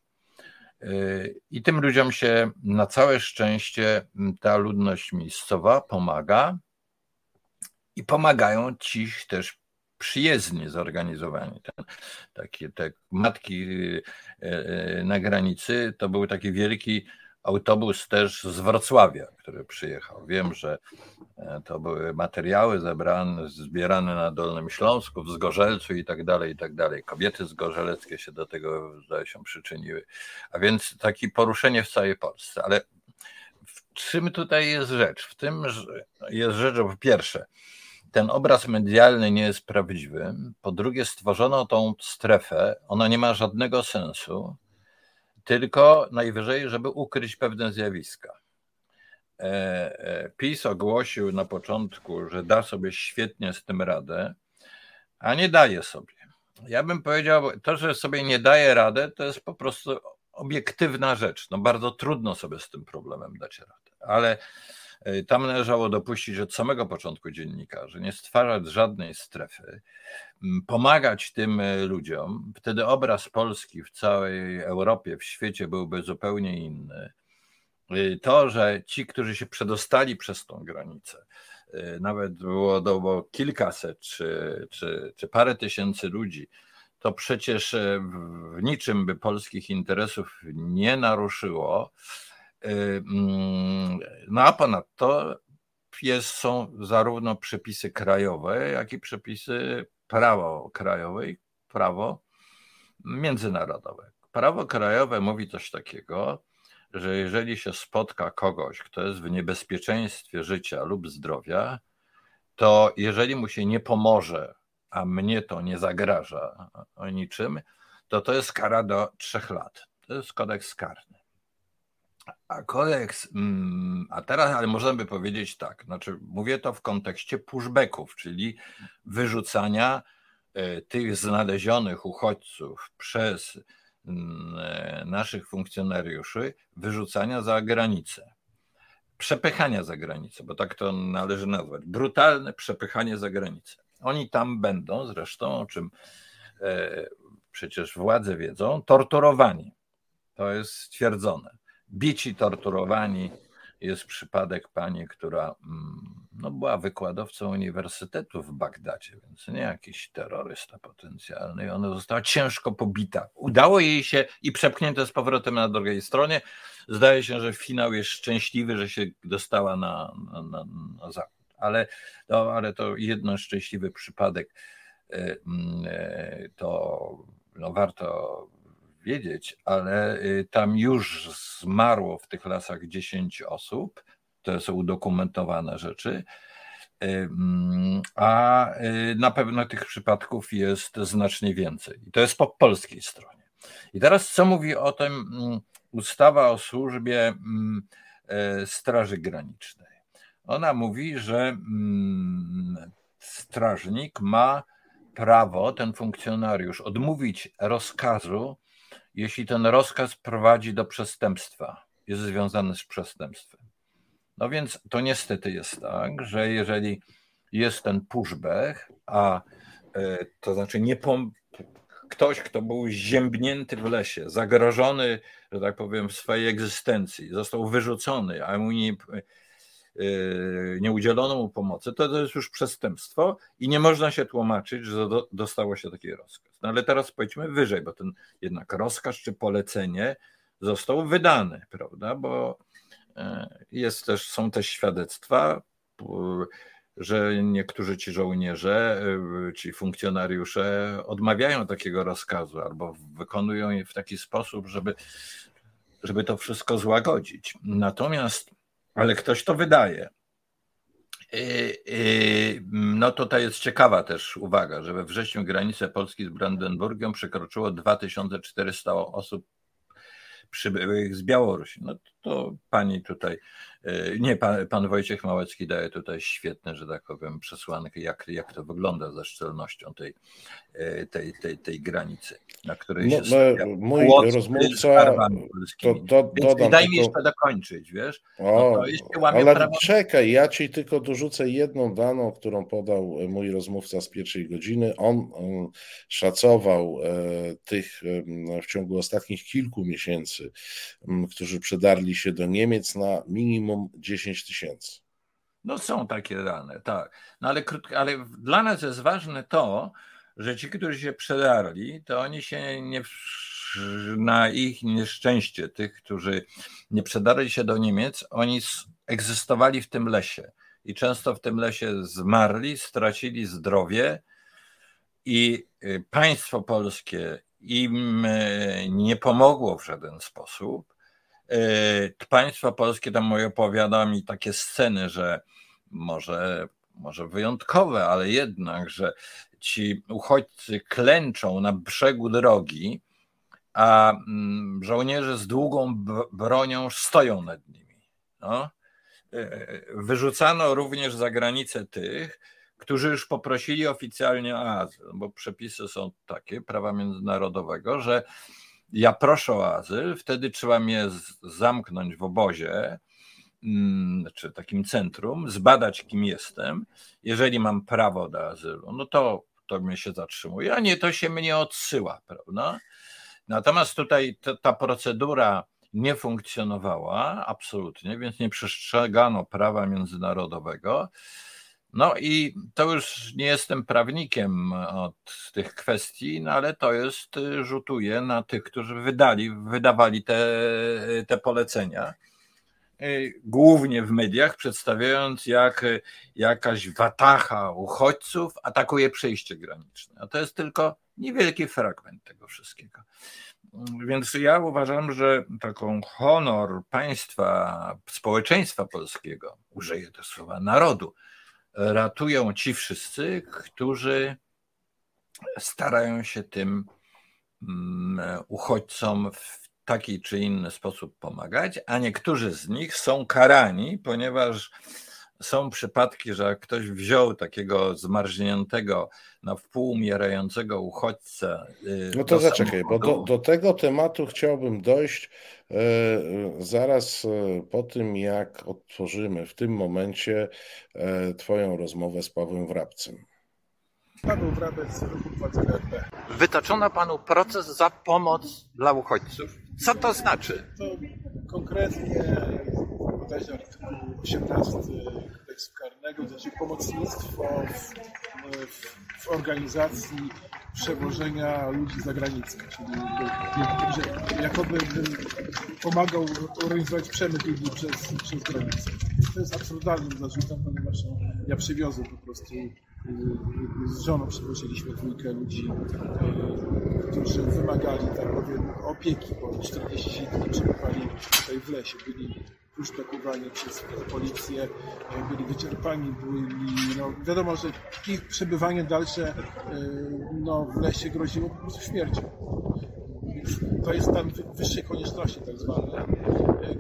Y, I tym ludziom się na całe szczęście ta ludność miejscowa pomaga i pomagają ci też przyjezdnie zorganizowani. Ten, takie te matki e, e, na granicy to był taki wielki autobus też z Wrocławia, który przyjechał. Wiem, że e, to były materiały zebrane, zbierane na Dolnym Śląsku, w Zgorzelcu i tak dalej, i tak dalej. Kobiety zgorzeleckie się do tego, zdaje się, przyczyniły. A więc takie poruszenie w całej Polsce. Ale w czym tutaj jest rzecz? W tym jest rzecz, po pierwsze, ten obraz medialny nie jest prawdziwy. Po drugie, stworzono tą strefę, ona nie ma żadnego sensu, tylko najwyżej, żeby ukryć pewne zjawiska. E, e, PiS ogłosił na początku, że da sobie świetnie z tym radę, a nie daje sobie. Ja bym powiedział, to, że sobie nie daje radę, to jest po prostu obiektywna rzecz. No bardzo trudno sobie z tym problemem dać radę, ale tam należało dopuścić od samego początku dziennikarzy, nie stwarzać żadnej strefy, pomagać tym e, ludziom. Wtedy obraz Polski w całej Europie, w świecie byłby zupełnie inny. E, to, że ci, którzy się przedostali przez tą granicę, nawet było, było kilkaset czy, czy, czy parę tysięcy ludzi, to przecież w niczym by polskich interesów nie naruszyło. No a ponadto jest, są zarówno przepisy krajowe, jak i przepisy prawo krajowe i prawo międzynarodowe. Prawo krajowe mówi coś takiego, że jeżeli się spotka kogoś, kto jest w niebezpieczeństwie życia lub zdrowia, to jeżeli mu się nie pomoże, a mnie to nie zagraża o niczym, to to jest kara do trzech lat. To jest kodeks karny. A kodeks, mm, a teraz, ale można by powiedzieć tak, znaczy mówię to w kontekście pushbacków, czyli wyrzucania tych znalezionych uchodźców przez mm, naszych funkcjonariuszy wyrzucania za granicę. Przepychania za granicę, bo tak to należy nazwać. Brutalne przepychanie za granicę. Oni tam będą, zresztą, o czym e, przecież władze wiedzą, torturowani. To jest stwierdzone. Bici, torturowani. Jest przypadek pani, która mm, no, była wykładowcą uniwersytetu w Bagdadzie, więc nie jakiś terrorysta potencjalny. Ona została ciężko pobita. Udało jej się i przepchnięte z powrotem na drugiej stronie. Zdaje się, że finał jest szczęśliwy, że się dostała na, na, na, na zachód. Ale, no, ale to jeden szczęśliwy przypadek e, mm, e, to no, warto wiedzieć, ale y, tam już zmarło w tych lasach 10 osób, to są udokumentowane rzeczy, y, mm, a y, na pewno tych przypadków jest znacznie więcej. I to jest po polskiej stronie. I teraz co mówi o tym mm, ustawa o służbie mm, Straży Granicznej? Ona mówi, że strażnik ma prawo, ten funkcjonariusz, odmówić rozkazu jeśli ten rozkaz prowadzi do przestępstwa, jest związany z przestępstwem. No więc to niestety jest tak, że jeżeli jest ten pushback, a e, to znaczy nie pom- ktoś, kto był ziębnięty w lesie, zagrożony, że tak powiem, w swojej egzystencji, został wyrzucony, a mu nie, Yy, nie udzielono mu pomocy, to, to jest już przestępstwo i nie można się tłumaczyć, że do, dostało się taki rozkaz. No ale teraz pojdźmy wyżej, bo ten jednak rozkaz czy polecenie został wydany, prawda? Bo yy, jest też, są też świadectwa, że niektórzy ci żołnierze, yy, ci funkcjonariusze odmawiają takiego rozkazu albo wykonują je w taki sposób, żeby, żeby to wszystko złagodzić. Natomiast ale ktoś to wydaje. No tutaj jest ciekawa też uwaga, że we wrześniu granice Polski z Brandenburgią przekroczyło 2400 osób przybyłych z Białorusi. No to pani tutaj, e, nie, pan, pan Wojciech Małecki daje tutaj świetne, że tak powiem, przesłanki, jak, jak to wygląda ze szczelnością tej, e, tej, tej, tej granicy, na której no, się no, Mój rozmówca, to, dodam daj mi jeszcze dokończyć, wiesz? O, no ale prawo... czekaj, ja ci tylko dorzucę jedną daną, którą podał mój rozmówca z pierwszej godziny. On, szacował e, tych w ciągu ostatnich kilku miesięcy którzy przedarli się do Niemiec na minimum 10 tysięcy. No są takie dane, tak. No ale, ale dla nas jest ważne to, że ci, którzy się przedarli, to oni się nie na ich nieszczęście, tych, którzy nie przedarli się do Niemiec, oni egzystowali w tym lesie i często w tym lesie zmarli, stracili zdrowie i y, państwo polskie im e, nie pomogło w żaden sposób. E, państwo polskie tam opowiada mi takie sceny, że może, może wyjątkowe, ale jednak, że ci uchodźcy klęczą na brzegu drogi, a mm, żołnierze z długą bronią stoją nad nimi. No. E, wyrzucano również za granicę tych, którzy już poprosili oficjalnie o azyl, bo przepisy są takie prawa międzynarodowego, że ja proszę o azyl, wtedy trzeba mnie zamknąć w obozie, mm, czy takim centrum, zbadać, kim jestem. Jeżeli mam prawo do azylu, no to, to mnie się zatrzymuje, a nie, to się mnie odsyła, prawda? Natomiast tutaj ta, ta procedura nie funkcjonowała absolutnie, więc nie przestrzegano prawa międzynarodowego. No i to już nie jestem prawnikiem od tych kwestii, no ale to jest, y, rzutuje na tych, którzy wydali, wydawali te, te polecenia. Y, głównie w mediach, przedstawiając, jak jakaś watacha uchodźców atakuje przejście graniczne. A to jest tylko niewielki fragment tego wszystkiego. Więc ja uważam, że taką honor państwa, społeczeństwa polskiego, użyję to słowa narodu, ratują ci wszyscy, którzy starają się tym mm, uchodźcom w taki czy inny sposób pomagać, a niektórzy z nich są karani, ponieważ są przypadki, że jak ktoś wziął takiego zmarzniętego, na wpół umierającego uchodźcę. Y, no to zaczekaj, bo do, do, tego tematu chciałbym dojść e, zaraz e, po tym, jak otworzymy w tym momencie e, Twoją rozmowę z Pawłem Wrabcem. Paweł Wrabec, ruchu Wytoczono Panu proces za pomoc dla uchodźców. Co to znaczy? To konkretnie bodajże artykuł 18 kodeksu karnego dotyczy pomocnictwo w, w, organizacji przewożenia ludzi za granicę, czyli że jakoby pomagał organizować przemyt ludzi przez, przez granicę. To jest absurdalnym zarzutem, ponieważ ja przywiozłem po prostu z żoną przywoziliśmy dwójkę ludzi, e, którzy wymagali, powiem, opieki, bo 40 dni przebywali tutaj w lesie, byli uszpekowani przez policję, e, byli wyczerpani, byli, no wiadomo, że ich przebywanie dalsze e, no, w lesie groziło po prostu śmiercią. To jest stan wyższej konieczności tak zwany,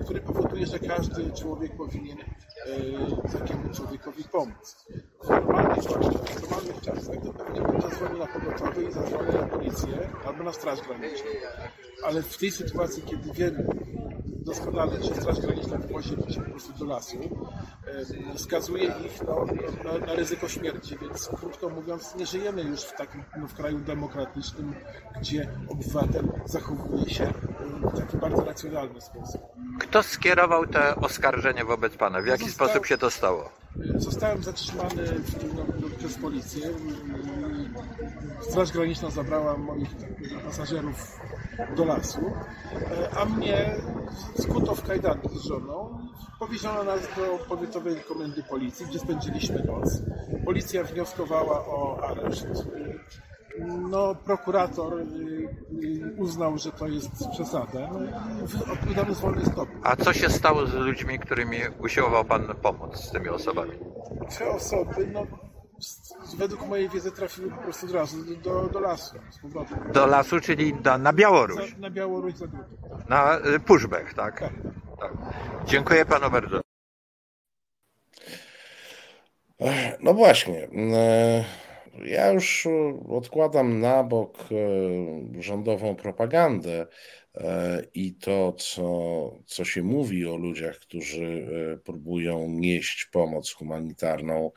który powoduje, że każdy człowiek powinien takiemu człowiekowi pomóc. W normalnych warunkach, w normalnych czasach to pewnie bym zadzwonił na pogotowie i zadzwonił na policję albo na straż graniczną. Ale w tej sytuacji, kiedy wiemy doskonale, że straż graniczna wywozi ludzi po prostu do lasu, skazuje ich no, na, na, ryzyko śmierci, więc krótko mówiąc nie żyjemy już w takim no, w kraju demokratycznym, gdzie obywatel zachowuje się w taki bardzo racjonalny sposób. Kto skierował te oskarżenie wobec Pana? W jaki Zosta... sposób się to stało? Zostałem zatrzymany no, przez policję. Straż Graniczna zabrała moich pasażerów do lasu, a mnie skuto w kajdanki z żoną. Powieziono nas do powiatowej komendy policji, gdzie spędziliśmy noc. Policja wnioskowała o areszt. No, prokurator y, y, uznał, że to jest przesada. No, odpowiadamy z wolnej stopy. A co się stało z ludźmi, którymi usiłował Pan pomóc, z tymi osobami? Te osoby, no, według mojej wiedzy trafiły po prostu od razu do, do lasu. Do lasu, czyli do, na Białoruś? Za, na Białoruś za grupę. Na y, Puszbech, tak? Tak. tak? Dziękuję Panu bardzo. No właśnie. E, ja już odkładam na bok e, rządową propagandę i to, co, co się mówi o ludziach, którzy e, próbują nieść pomoc humanitarną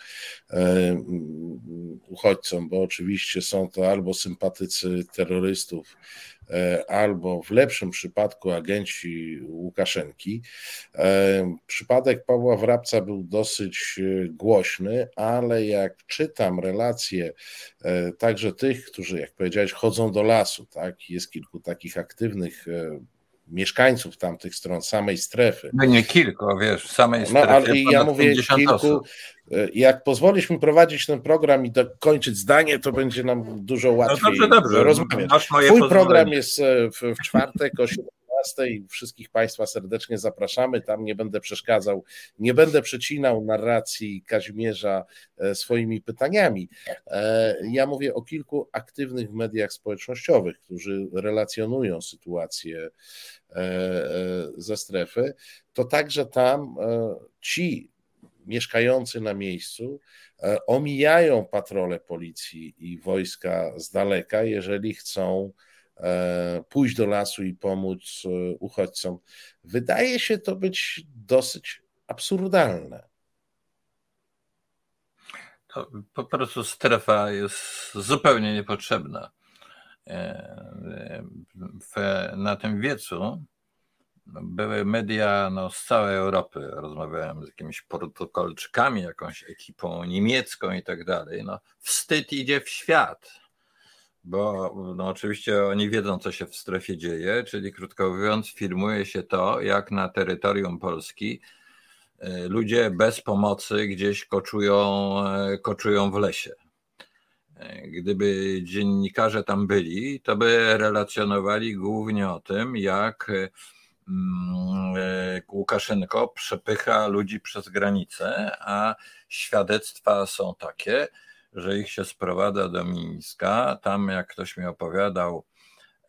uchodźcom, bo oczywiście są to albo sympatycy terrorystów, E, albo w lepszym przypadku agenci Łukaszenki. E, przypadek Pawła Wrabca był dosyć e, głośny, ale jak czytam relacje także tych, którzy, jak powiedziałeś, chodzą do lasu, tak, jest kilku takich aktywnych mieszkańców tamtych stron, samej strefy. No nie kilku, wiesz, samej strefy. No, ale ja mówię kilku. Osób. E, jak pozwolisz mi prowadzić ten program i dokończyć zdanie, to będzie nam dużo łatwiej no dobrze, dobrze. rozmawiać. Twój program jest e, w, w czwartek o 17 wszystkich Państwa serdecznie zapraszamy. Tam nie będę przeszkadzał, nie będę przecinał narracji Kazimierza e, swoimi pytaniami. Ja mówię o kilku aktywnych mediach społecznościowych, którzy relacjonują sytuację E, e, ze strefy, to także tam e, ci mieszkający na miejscu omijają patrole policji i wojska z daleka, jeżeli chcą pójść do lasu i pomóc uchodźcom. Wydaje się to być dosyć absurdalne. To po prostu strefa jest zupełnie niepotrzebna. E, w, na tym wiecu były media no, z całej Europy. Rozmawiałem z jakimiś protokolczykami, jakąś ekipą niemiecką i tak dalej. No, wstyd idzie w świat, bo no, oczywiście oni wiedzą, co się w strefie dzieje, czyli krótko mówiąc, filmuje się to, jak na terytorium Polski e, ludzie bez pomocy gdzieś koczują, e, koczują w lesie. Gdyby dziennikarze tam byli, to by relacjonowali głównie o tym, jak mm, e, Łukaszenko przepycha ludzi przez granicę, a świadectwa są takie, że ich się sprowadza do Mińska. Tam, jak ktoś mi opowiadał,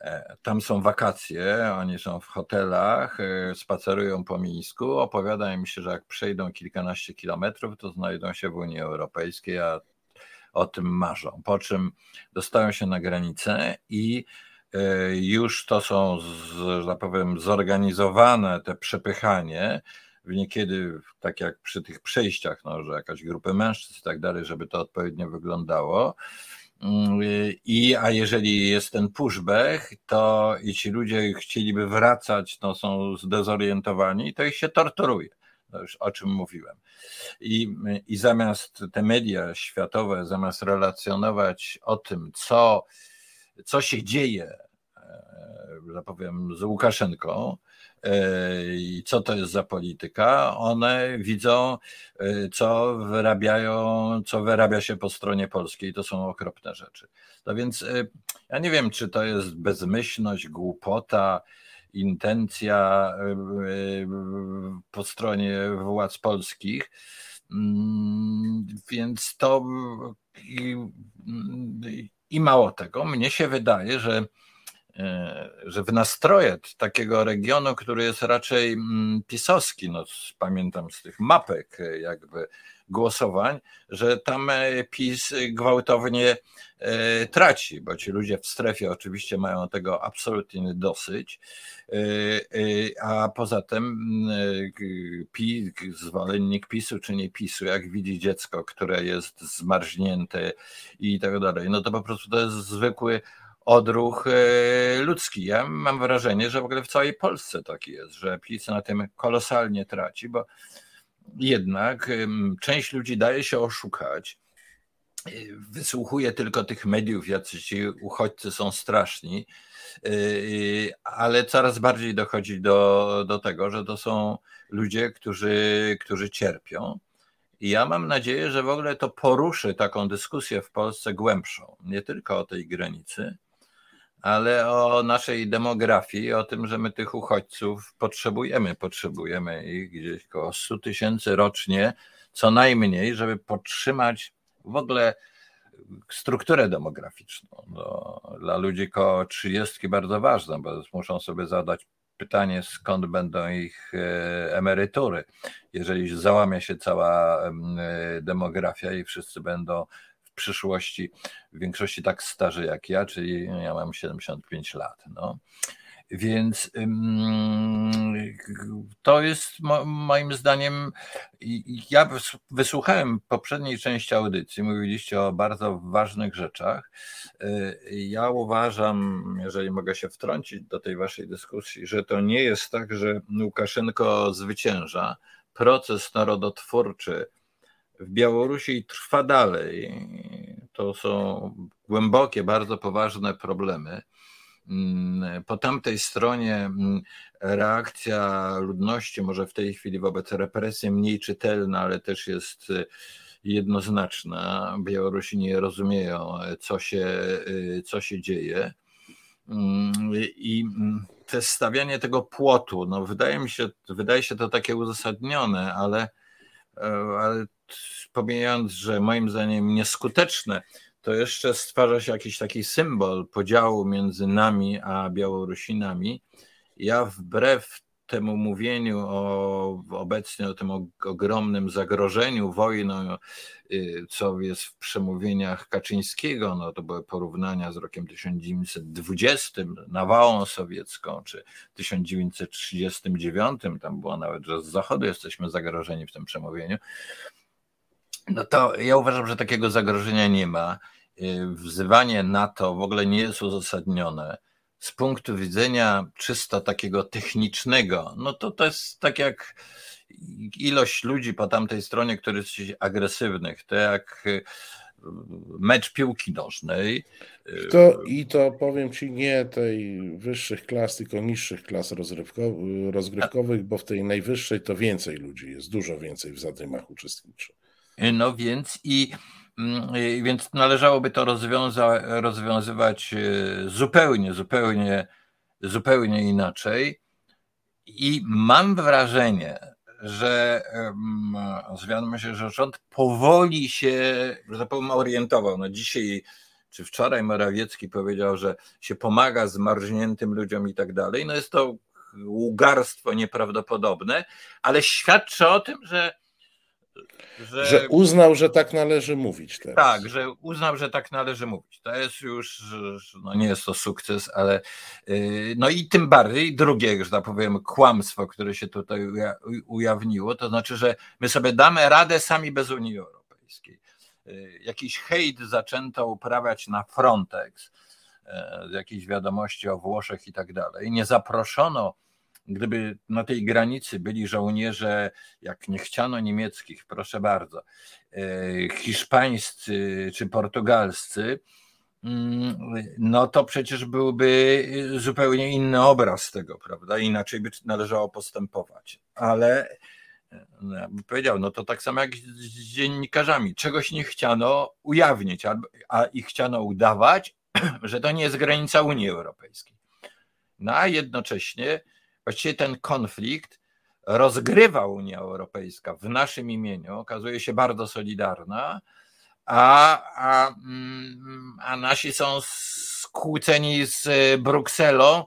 E, tam są wakacje, oni są w hotelach, e, spacerują po Mińsku. Opowiada im się, że jak przejdą kilkanaście kilometrów, to znajdą się w Unii Europejskiej, a o tym marzą. Po czym dostają się na granicę i e, już to są, że tak powiem, zorganizowane te przepychanie. Niekiedy, tak jak przy tych przejściach, no, że jakaś grupy mężczyzn i tak dalej, żeby to odpowiednio wyglądało. Mm, I a jeżeli jest ten pushback, to i ci ludzie chcieliby wracać, no są zdezorientowani, to ich się torturuje. To już o czym mówiłem. I, I zamiast te media światowe, zamiast relacjonować o tym, co, co się dzieje, e, że powiem, z Łukaszenką, i co to jest za polityka, one widzą, e, co wyrabiają, co wyrabia się po stronie polskiej. To są okropne rzeczy. No więc e, ja nie wiem, czy to jest bezmyślność, głupota, intencja po stronie władz polskich. Więc to i, i mało tego, mnie się wydaje, że że w nastroje takiego regionu, który jest raczej mm, pisowski, no pamiętam z tych mapek e, jakby głosowań, że tam e, PiS gwałtownie traci, bo ci ludzie w strefie oczywiście mają tego absolutnie dosyć, a poza tym mm, PiS, zwolennik PiSu czy nie PiSu, jak widzi dziecko, które jest zmarznięte i tak dalej, no to po prostu to jest zwykły odruch e, ludzki. Ja mam wrażenie, że w ogóle w całej Polsce tak jest, że PiS na tym kolosalnie traci, bo jednak część ludzi daje się oszukać, e, wysłuchuje tylko tych mediów, jacy ci uchodźcy są straszni, e, ale coraz bardziej dochodzi do, do tego, że to są ludzie, którzy, którzy cierpią. I ja mam nadzieję, że w ogóle to poruszy taką dyskusję w Polsce głębszą, nie tylko o tej granicy, ale o naszej demografii, o tym, że my tych uchodźców potrzebujemy. Potrzebujemy ich gdzieś około 100 tysięcy rocznie, co najmniej, żeby podtrzymać w ogóle strukturę demograficzną. No, dla ludzi koło 30 bardzo ważne, bo muszą sobie zadać pytanie, skąd będą ich e, emerytury. Jeżeli załamie się cała e, demografia i wszyscy będą przyszłości w większości tak starzy jak ja, czyli ja mam 75 lat. No. Więc to jest moim zdaniem. Ja wysłuchałem poprzedniej części audycji, mówiliście o bardzo ważnych rzeczach. Y, ja uważam, jeżeli mogę się wtrącić do tej waszej dyskusji, że to nie jest tak, że Łukaszenko zwycięża. Proces narodotwórczy w Białorusi trwa dalej. To są głębokie, bardzo poważne problemy. Mm, po tamtej stronie mm, reakcja ludności, może w tej chwili wobec represji mniej czytelna, ale też jest y, jednoznaczna. Białorusini rozumieją, co się, y, co się dzieje. Mm, I te stawianie tego płotu, no wydaje mi się, wydaje się to takie uzasadnione, ale, e, ale pomijając, że moim zdaniem nieskuteczne, to jeszcze stwarza się jakiś taki symbol podziału między nami a Białorusinami. Ja wbrew temu mówieniu o obecnie o tym ogromnym zagrożeniu wojną, y, co jest w przemówieniach Kaczyńskiego, no to były porównania z rokiem 1920, nawałą sowiecką, czy 1939, tam było nawet, że z zachodu jesteśmy zagrożeni w tym przemówieniu. No to ja uważam, że takiego zagrożenia nie ma. Y, wzywanie NATO w ogóle nie jest uzasadnione. Z punktu widzenia czysto takiego technicznego, no to to jest tak jak ilość ludzi po tamtej stronie, którzy jest agresywnych, to jak y, mecz piłki nożnej. I to, I to powiem Ci nie tej wyższych klas, tylko niższych klas rozgrywkowych, bo w tej najwyższej to więcej ludzi jest, dużo więcej w zadymach uczestniczy. No więc i mm, więc należałoby to rozwiąza, rozwiązywać e, zupełnie, zupełnie, zupełnie inaczej. I mam wrażenie, że zwiadome się, że rząd powoli się, że tak powiem, orientował. No dzisiaj czy wczoraj Morawiecki powiedział, że się pomaga zmarzniętym ludziom i tak dalej. No jest to ługarstwo nieprawdopodobne, ale świadczy o tym, że że, że, uznał, że tak należy mówić teraz. Tak, że uznał, że tak należy mówić. To jest już, no nie jest to sukces, ale y, no i tym bardziej drugie, że tak powiem, kłamstwo, które się tutaj ujawniło, to znaczy, że my sobie damy radę sami bez Unii Europejskiej. Y, jakiś hejt zaczęto uprawiać na Frontex, y, jakieś wiadomości o Włoszech i tak dalej. Nie zaproszono gdyby na tej granicy byli żołnierze, jak nie chciano niemieckich, proszę bardzo, e, hiszpańscy czy portugalscy, mm, no to przecież byłby zupełnie inny obraz tego, prawda? Inaczej by należało postępować. Ale no, powiedział, no to tak samo jak z dziennikarzami. Czegoś nie chciano ujawnić, a i chciano udawać, że to nie jest granica Unii Europejskiej. No a jednocześnie Właściwie ten konflikt rozgrywa Unia Europejska w naszym imieniu, okazuje się bardzo solidarna, a, a, mm, a nasi są skłóceni z Brukselą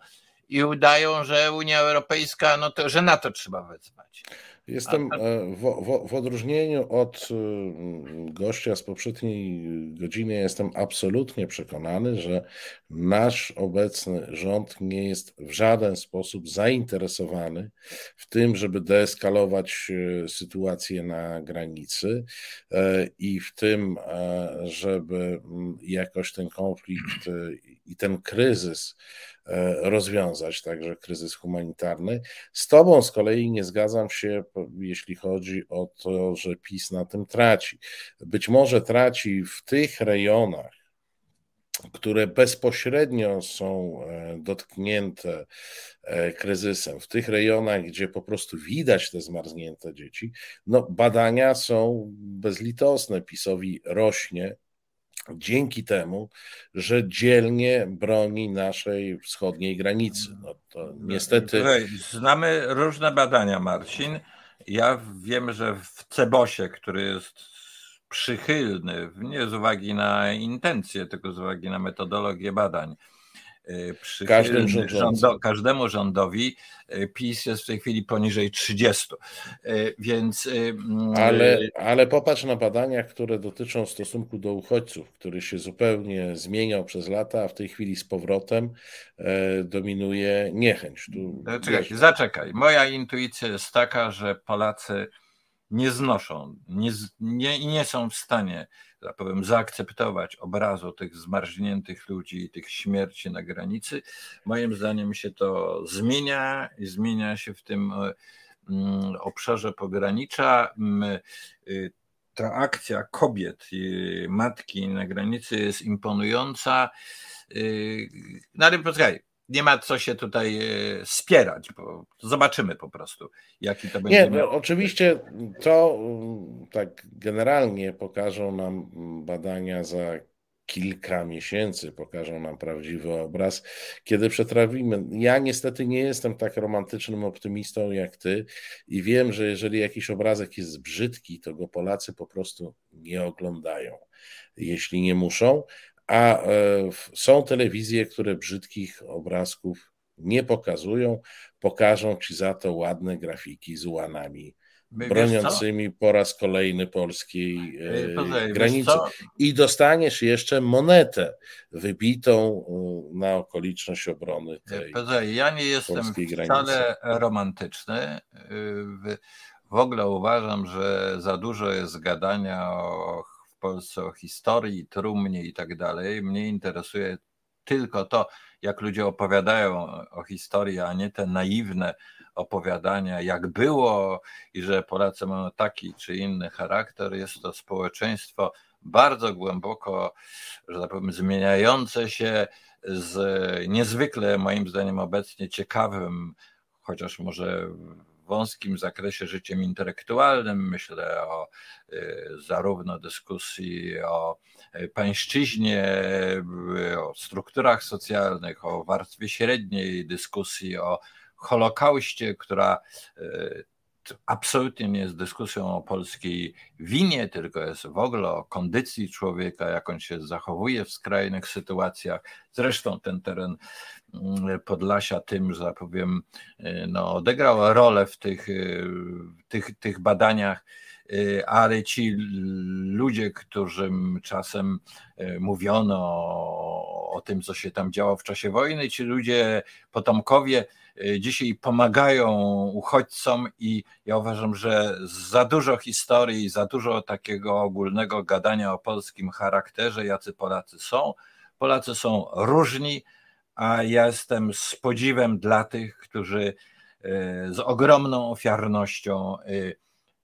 i udają, że Unia Europejska, no to, że na to trzeba wezwać. Jestem e, w, w, w, odróżnieniu od e, gościa z poprzedniej godziny, jestem absolutnie przekonany, że nasz obecny rząd nie jest w żaden sposób zainteresowany w tym, żeby deeskalować e, sytuację na granicy i w tym, żeby jakoś ten konflikt i ten kryzys E, rozwiązać, także kryzys humanitarny. Z Tobą z kolei nie zgadzam się, jeśli chodzi o to, że PiS na tym traci. Być może traci w tych rejonach, które bezpośrednio są e, dotknięte e, kryzysem, w tych rejonach, gdzie po prostu widać te zmarznięte dzieci, no badania są bezlitosne. PiSowi rośnie dzięki temu, że dzielnie broni naszej wschodniej granicy. No to niestety. Znamy różne badania, Marcin. Ja wiem, że w Cebosie, który jest przychylny, nie z uwagi na intencje, tylko z uwagi na metodologię badań, Każdym rządo, każdemu rządowi y, PiS jest w tej chwili poniżej 30. Y, więc. Ale, ale popatrz na badania, które dotyczą stosunku do uchodźców, który się zupełnie zmieniał przez lata, a w tej chwili z powrotem e, dominuje niechęć. Tu, Czekaj, zaczekaj. Moja intuicja jest taka, że Polacy nie znoszą, nie, nie, nie są w stanie tak powiem, zaakceptować obrazu tych zmarzniętych ludzi i tych śmierci na granicy. Moim zdaniem się to zmienia i zmienia się w tym e, mm, obszarze pogranicza. Mm, y, ta akcja kobiet matki na granicy jest imponująca. Y, no ale poczekaj, nie ma co się tutaj e, spierać, bo zobaczymy po prostu, jaki to będzie. Nie, no, oczywiście to mm, tak generalnie pokażą nam badania za kilka miesięcy, pokażą nam prawdziwy obraz, kiedy przetrawimy. Ja niestety nie jestem tak romantycznym optymistą jak ty i wiem, że jeżeli jakiś obrazek jest brzydki, to go Polacy po prostu nie oglądają, jeśli nie muszą, a e, są telewizje, które brzydkich obrazków nie pokazują, pokażą ci za to ładne grafiki z ułanami broniącymi po raz kolejny polskiej e, granicy. I dostaniesz jeszcze monetę wybitą e, na okoliczność obrony tej Pezej, Ja nie jestem wcale granicy. romantyczny. W ogóle uważam, że za dużo jest gadania o Polsce o historii, trumnie i tak dalej. Mnie interesuje tylko to, jak ludzie opowiadają o historii, a nie te naiwne opowiadania, jak było i że Polacy mają taki czy inny charakter. Jest to społeczeństwo bardzo głęboko, że tak powiem, zmieniające się z niezwykle, moim zdaniem, obecnie ciekawym, chociaż może wąskim zakresie życiem intelektualnym. Myślę o y, zarówno dyskusji o y, pańszczyźnie, y, o strukturach socjalnych, o warstwie średniej, dyskusji o Holokauście, która absolutnie nie jest dyskusją o polskiej winie, tylko jest w ogóle o kondycji człowieka, jak on się zachowuje w skrajnych sytuacjach. Zresztą ten teren mm, Podlasia tym, że powiem, no, odegrał rolę w tych, tych, tych badaniach Y, ale ci ludzie, którym czasem y, mówiono o tym, co się tam działo w czasie wojny, ci ludzie, potomkowie, y, dzisiaj pomagają uchodźcom i ja uważam, że za dużo historii, za dużo takiego ogólnego gadania o polskim charakterze, jacy Polacy są. Polacy są różni, a ja jestem z podziwem dla tych, którzy z ogromną ofiarnością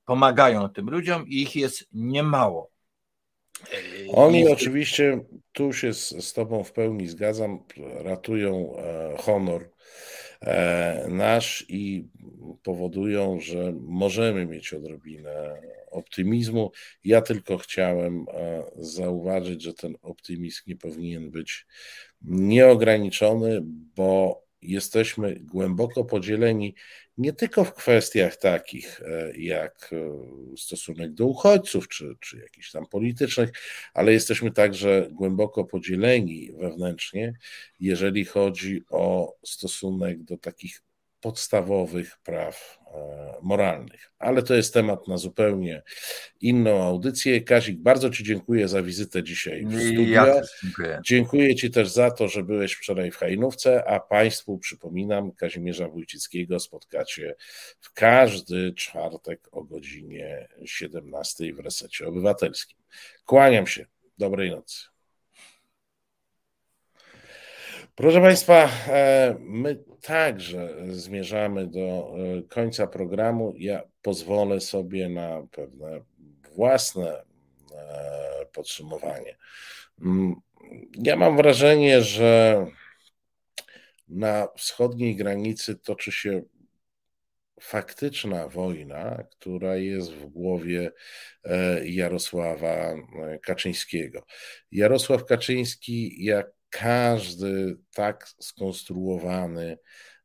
pomagają tym ludziom i ich jest niemało. Oni oczywiście, tu się z, z Tobą w pełni zgadzam, ratują e, honor nasz i powodują, że możemy mieć odrobinę optymizmu. Ja tylko chciałem e, zauważyć, że ten optymizm nie powinien być nieograniczony, bo jesteśmy głęboko podzieleni nie tylko w kwestiach takich e, jak e, stosunek do uchodźców czy, czy jakichś tam politycznych, ale jesteśmy także głęboko podzieleni wewnętrznie, jeżeli chodzi o stosunek do takich podstawowych praw e, moralnych. Ale to jest temat na zupełnie inną audycję. Kazik, bardzo Ci dziękuję za wizytę dzisiaj w studio. Ja dziękuję. dziękuję Ci też za to, że byłeś wczoraj w Hajnówce, a Państwu przypominam, Kazimierza Wójcickiego spotkacie w każdy czwartek o godzinie 17 w Resecie Obywatelskim. Kłaniam się. Dobrej nocy. Proszę Państwa, e, my także zmierzamy do e, końca programu. Ja pozwolę sobie na pewne własne e, podsumowanie. Mm, ja mam wrażenie, że na wschodniej granicy toczy się faktyczna wojna, która jest w głowie Jarosława Kaczyńskiego. Jarosław Kaczyński, jak każdy tak skonstruowany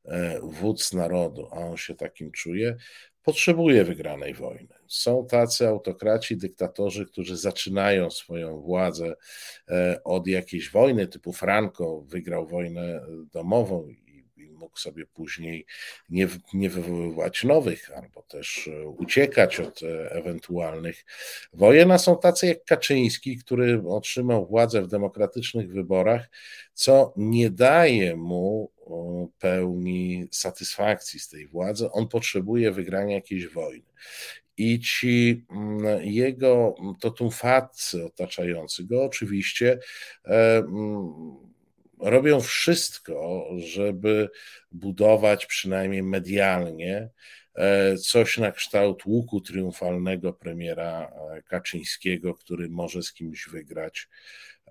e, wódz narodu, a on się takim czuje, potrzebuje wygranej wojny. Są tacy autokraci, dyktatorzy, którzy zaczynają swoją władzę e, od jakiejś wojny, typu Franco wygrał wojnę domową mógł sobie później nie, nie wywoływać nowych, albo też e, uciekać od e, ewentualnych wojen. A są tacy jak Kaczyński, który otrzymał władzę w demokratycznych wyborach, co nie daje mu pełni satysfakcji z tej władzy. On potrzebuje wygrania jakiejś wojny. I ci mm, jego, to tumfatcy otaczający go, oczywiście e, mm, robią wszystko, żeby budować przynajmniej medialnie e, coś na kształt łuku triumfalnego premiera e, Kaczyńskiego, który może z kimś wygrać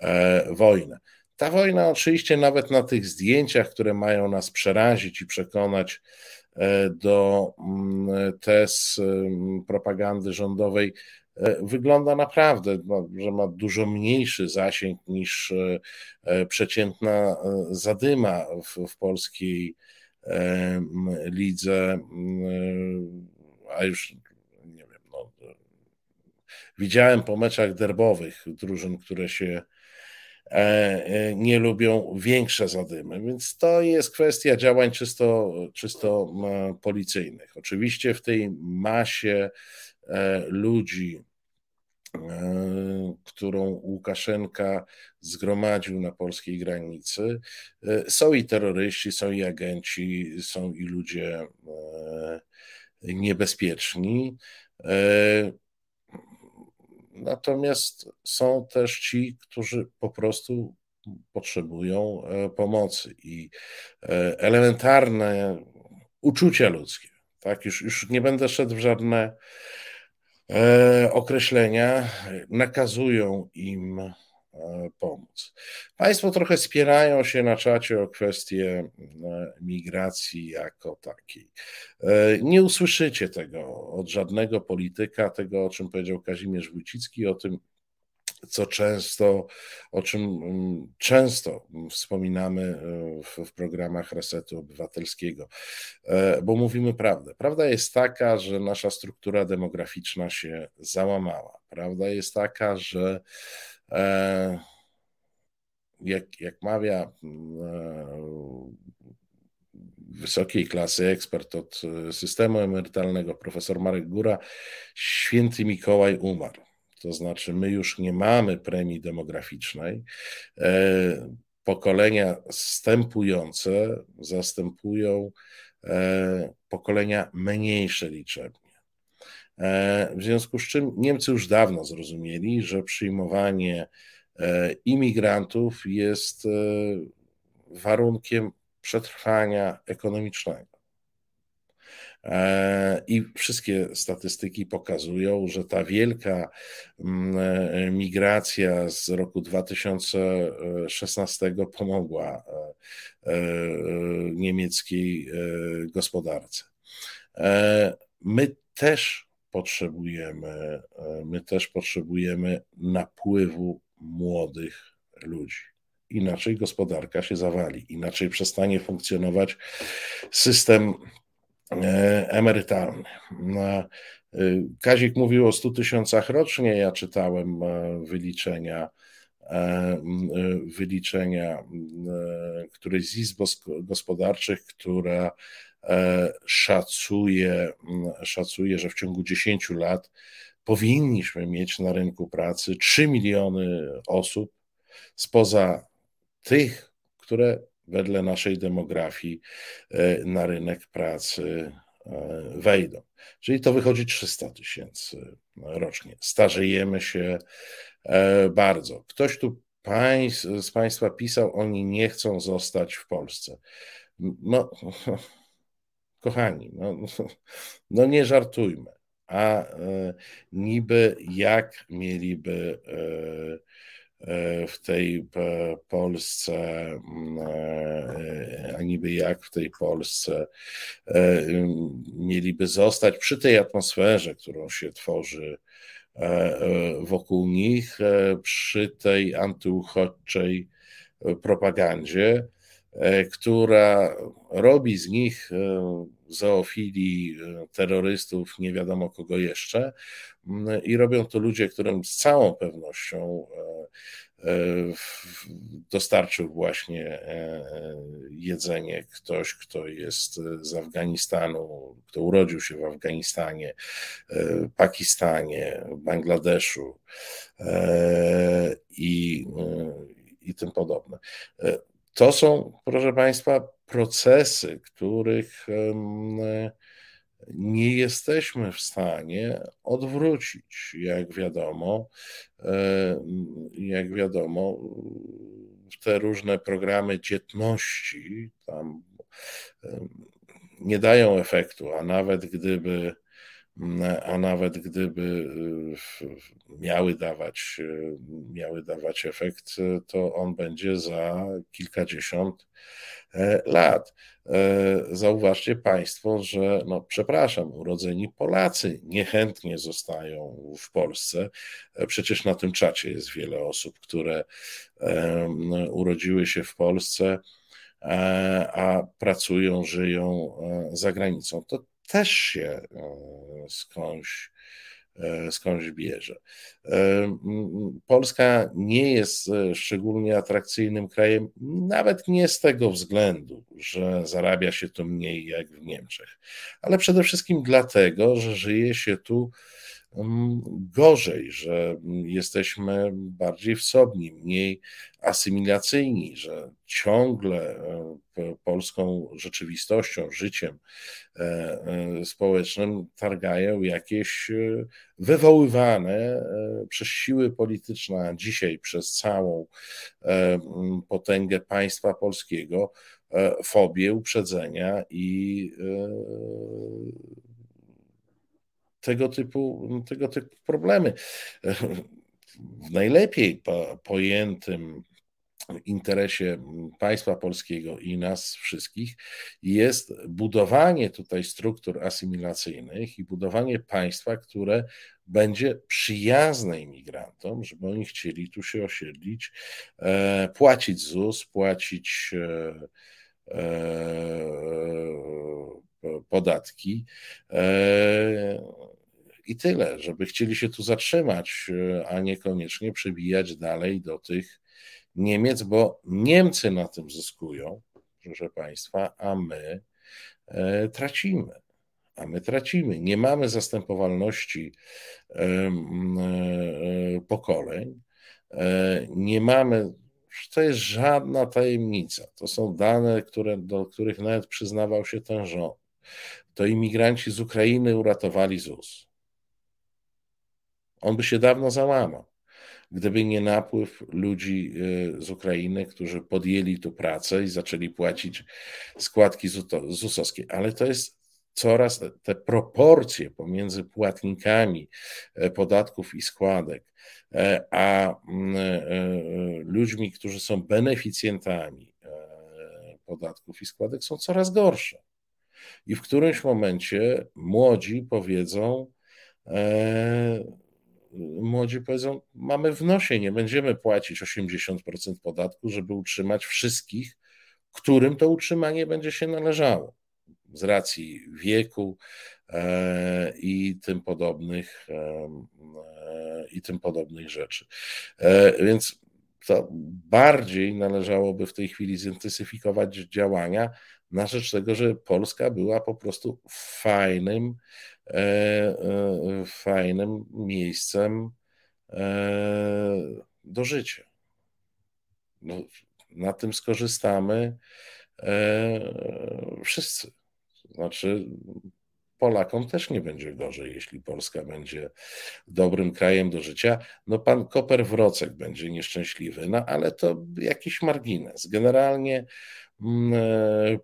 e, wojnę. Ta wojna, oczywiście, nawet na tych zdjęciach, które mają nas przerazić i przekonać do mm, tez mm, propagandy rządowej, wygląda naprawdę, no, że ma dużo mniejszy zasięg niż e, e, przeciętna zadyma w, w polskiej lidze, a już nie wiem, no, widziałem po meczach derbowych drużyn, które się nie lubią większe zadymy, więc to jest kwestia działań czysto, czysto policyjnych. Oczywiście w tej masie E, ludzi, e, którą Łukaszenka zgromadził na polskiej granicy. E, są i terroryści, są i agenci, są i ludzie niebezpieczni. Natomiast są też ci, którzy po prostu potrzebują pomocy i elementarne uczucia ludzkie. Tak, już, już nie będę szedł w żadne E, określenia nakazują im e, pomóc. Państwo trochę spierają się na czacie o kwestię e, migracji jako takiej. Nie usłyszycie tego od żadnego polityka, tego o czym powiedział Kazimierz Wójcicki, o tym, co często, o czym mm, często wspominamy e, w, w, programach Resetu Obywatelskiego, e, bo mówimy prawdę. Prawda jest taka, że nasza struktura demograficzna się załamała. Prawda jest taka, że e, jak, jak mawia wysokiej klasy ekspert od systemu emerytalnego, profesor Marek Góra, święty Mikołaj umarł. To znaczy, my już nie mamy premii demograficznej. E, pokolenia wstępujące zastępują e, pokolenia mniejsze liczebnie. E, w związku z czym Niemcy już dawno zrozumieli, że przyjmowanie imigrantów jest warunkiem przetrwania ekonomicznego. E, I wszystkie statystyki pokazują, że ta wielka mm, e, migracja z roku 2016 pomogła e, niemieckiej gospodarce. My też potrzebujemy, my też potrzebujemy napływu młodych ludzi. Inaczej gospodarka się zawali, inaczej przestanie funkcjonować system emerytalny. E, Kazik mówił o 100 tysiącach rocznie, ja czytałem e, wyliczenia wyliczenia którejś z izb gospodarczych, która szacuje, szacuje, że w ciągu 10 lat powinniśmy mieć na rynku pracy 3 miliony osób spoza tych, które wedle naszej demografii e, na rynek pracy e, wejdą. Czyli to wychodzi 300 tysięcy rocznie. Starzejemy się e, bardzo. Ktoś tu z Państwa pisał, oni nie chcą zostać w Polsce. No, kochani, no, no nie żartujmy. A niby jak mieliby w tej e, Polsce, mm, e, a niby jak w tej Polsce mieliby zostać przy tej atmosferze, którą się tworzy wokół nich, przy tej antyuchodźczej propagandzie, która robi z nich zoofilii, terrorystów, nie wiadomo kogo jeszcze. Mm, I robią to ludzie, którym z całą pewnością dostarczył właśnie e, jedzenie ktoś, kto jest z Afganistanu, kto urodził się w Afganistanie, e, Pakistanie, Bangladeszu e, i, i tym podobne. To są, proszę Państwa, procesy, których nie jesteśmy w stanie odwrócić. Jak wiadomo, jak wiadomo, te różne programy dzietności tam nie dają efektu, a nawet gdyby a nawet gdyby e, miały dawać, miały dawać efekt, to on będzie za kilkadziesiąt lat. E, zauważcie Państwo, że, no przepraszam, urodzeni Polacy niechętnie zostają w Polsce. E, przecież na tym czacie jest wiele osób, które urodziły się w Polsce, e, a pracują, żyją za granicą. To też się skądś E, skądś bierze. E, Polska nie jest e, szczególnie atrakcyjnym krajem, nawet nie z tego względu, że zarabia się tu mniej jak w Niemczech, ale przede wszystkim dlatego, że żyje się tu gorzej, że jesteśmy bardziej wsobni, mniej asymilacyjni, że ciągle e, polską rzeczywistością, życiem e, e, społecznym targają jakieś wywoływane przez siły polityczne, a dzisiaj przez całą potęgę państwa polskiego fobie, uprzedzenia i tego typu, tego typu problemy. W najlepiej pojętym interesie państwa polskiego i nas wszystkich jest budowanie tutaj struktur asymilacyjnych i budowanie państwa, które będzie przyjazne imigrantom, żeby oni chcieli tu się osiedlić, e, płacić ZUS, płacić e, podatki i tyle, żeby chcieli się tu zatrzymać, a niekoniecznie przebijać dalej do tych Niemiec, bo Niemcy na tym zyskują, proszę Państwa, a my e, tracimy. A my tracimy. Nie mamy zastępowalności e, e, pokoleń, nie mamy. To jest żadna tajemnica. To są dane, które, do których nawet przyznawał się ten rząd. To imigranci z Ukrainy uratowali ZUS. On by się dawno załamał gdyby nie napływ ludzi y, z Ukrainy, którzy podjęli tu pracę i zaczęli płacić składki ZUS-owskie. Ale to jest coraz te proporcje pomiędzy płatnikami e, podatków i składek, e, a mm, e, ludźmi, którzy są beneficjentami podatków i składek, są coraz gorsze. I w którymś momencie młodzi powiedzą, młodzi powiedzą, mamy w nosie, nie będziemy płacić 80% podatku, żeby utrzymać wszystkich, którym to utrzymanie będzie się należało z racji wieku e, i tym podobnych e, e, i tym podobnych rzeczy. Więc to bardziej należałoby w tej chwili zintensyfikować działania na rzecz tego, że Polska była po prostu fajnym E, e, fajnym miejscem e, do życia. No, na tym skorzystamy wszyscy. Znaczy, Polakom też nie będzie gorzej, jeśli Polska będzie dobrym krajem do życia. No pan Koper Wrocek będzie nieszczęśliwy, no ale to jakiś margines. Generalnie mm,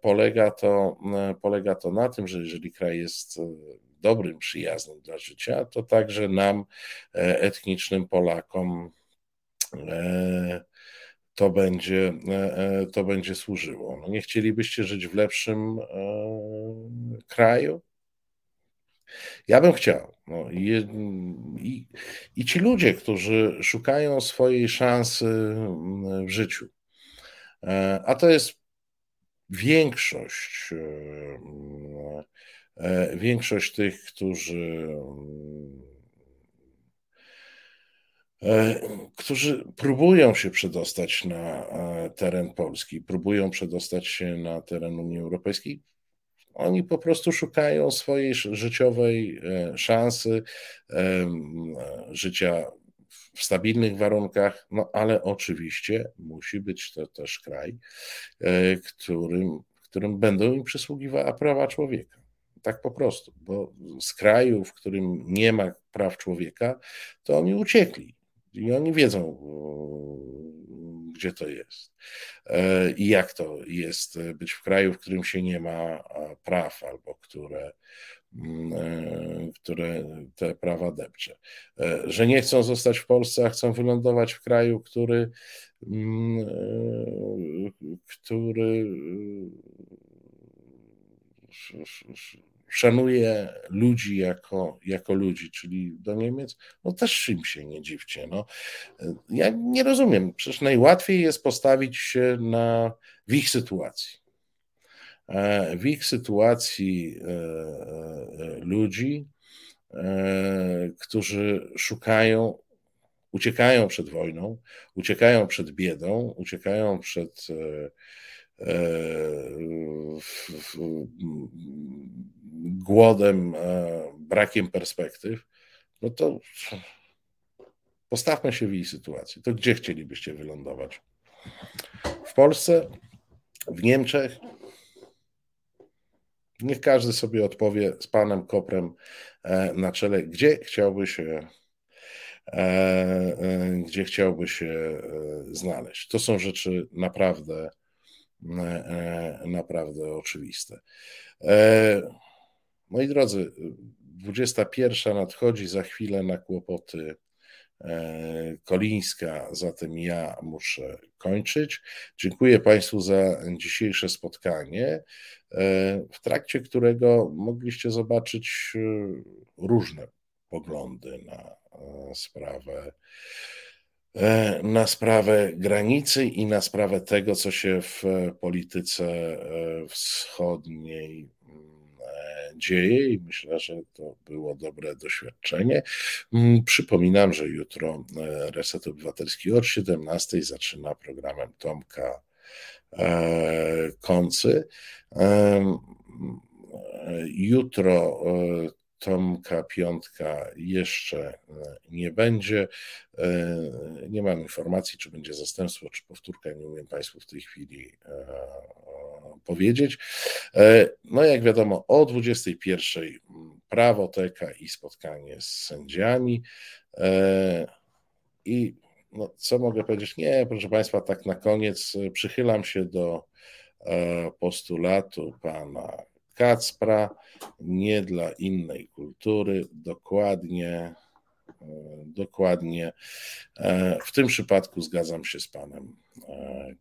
polega to, polega to na tym, że jeżeli kraj jest dobrym, przyjaznym dla życia, to także nam, e, etnicznym Polakom, e, to będzie, e, to będzie służyło. No nie chcielibyście żyć w lepszym kraju? Ja bym chciał. No, i, i, I ci ludzie, którzy szukają swojej szansy w życiu, a to jest większość E, większość tych, którzy e, którzy próbują się przedostać na e, teren Polski, próbują przedostać się na teren Unii Europejskiej, oni po prostu szukają swojej życiowej szansy, życia w stabilnych warunkach, no ale oczywiście musi być to też kraj, którym, którym będą im przysługiwała prawa człowieka. Tak po prostu, bo z kraju, w którym nie ma praw człowieka, to oni uciekli i oni wiedzą, gdzie to jest e, i jak to jest być w kraju, w którym się nie ma praw albo które, mm, e, które te prawa depcze. E, że nie chcą zostać w Polsce, a chcą wylądować w kraju, który, mm, który szanuje ludzi jako, jako ludzi, czyli do Niemiec, no też im się nie dziwcie. No. Ja nie rozumiem, przecież najłatwiej jest postawić się na, w ich sytuacji. E, w ich sytuacji e, e, ludzi, którzy szukają, uciekają przed wojną, uciekają przed biedą, uciekają przed głodem, e, brakiem perspektyw, no to postawmy się w jej sytuacji. To gdzie chcielibyście wylądować? W Polsce? W Niemczech? Niech każdy sobie odpowie z panem Koprem e, na czele, gdzie chciałby się, e, gdzie chciałby się znaleźć. To są rzeczy naprawdę, naprawdę oczywiste. Moi drodzy, 21 nadchodzi za chwilę na kłopoty Kolińska, zatem ja muszę kończyć. Dziękuję Państwu za dzisiejsze spotkanie, w trakcie którego mogliście zobaczyć różne poglądy na sprawę na sprawę granicy i na sprawę tego, co się w polityce wschodniej dzieje i myślę, że to było dobre doświadczenie. Mm, przypominam, że jutro e, Reset Obywatelski od 17 zaczyna programem Tomka e, Koncy. E, jutro Tomka Piątka jeszcze nie będzie. Nie mam informacji, czy będzie zastępstwo, czy powtórka. Nie umiem Państwu w tej chwili powiedzieć. E, no jak wiadomo, o 21 prawoteka i spotkanie z sędziami. E, I no, co mogę powiedzieć? Nie, proszę Państwa, tak na koniec przychylam się do e, postulatu pana Kacpra, nie dla innej kultury, dokładnie, dokładnie. W tym przypadku zgadzam się z panem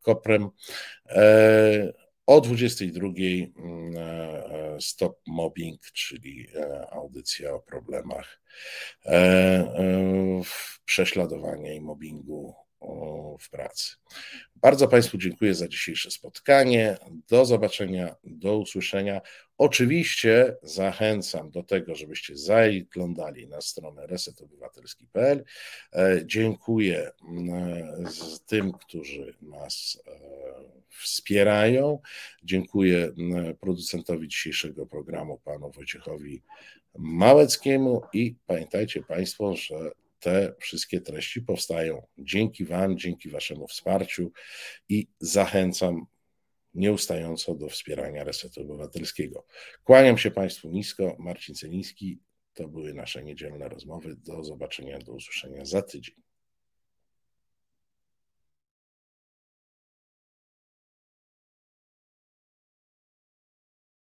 Koprem. O 22 mm, e, e, Stop Mobbing, czyli e, audycja o problemach prześladowania i mobbingu w pracy. Bardzo Państwu dziękuję za dzisiejsze spotkanie. Do zobaczenia, do usłyszenia. Oczywiście zachęcam do tego, żebyście zaglądali na stronę resetobywatelski.pl. Dziękuję mm, tym, którzy nas wspierają. Dziękuję producentowi dzisiejszego programu, panu Wojciechowi Małeckiemu i pamiętajcie Państwo, że te wszystkie treści powstają dzięki Wam, dzięki Waszemu wsparciu i zachęcam nieustająco do wspierania Resetu Obywatelskiego. Kłaniam się Państwu nisko, Marcin Celiński. To były nasze niedzielne rozmowy. Do zobaczenia, do usłyszenia za tydzień.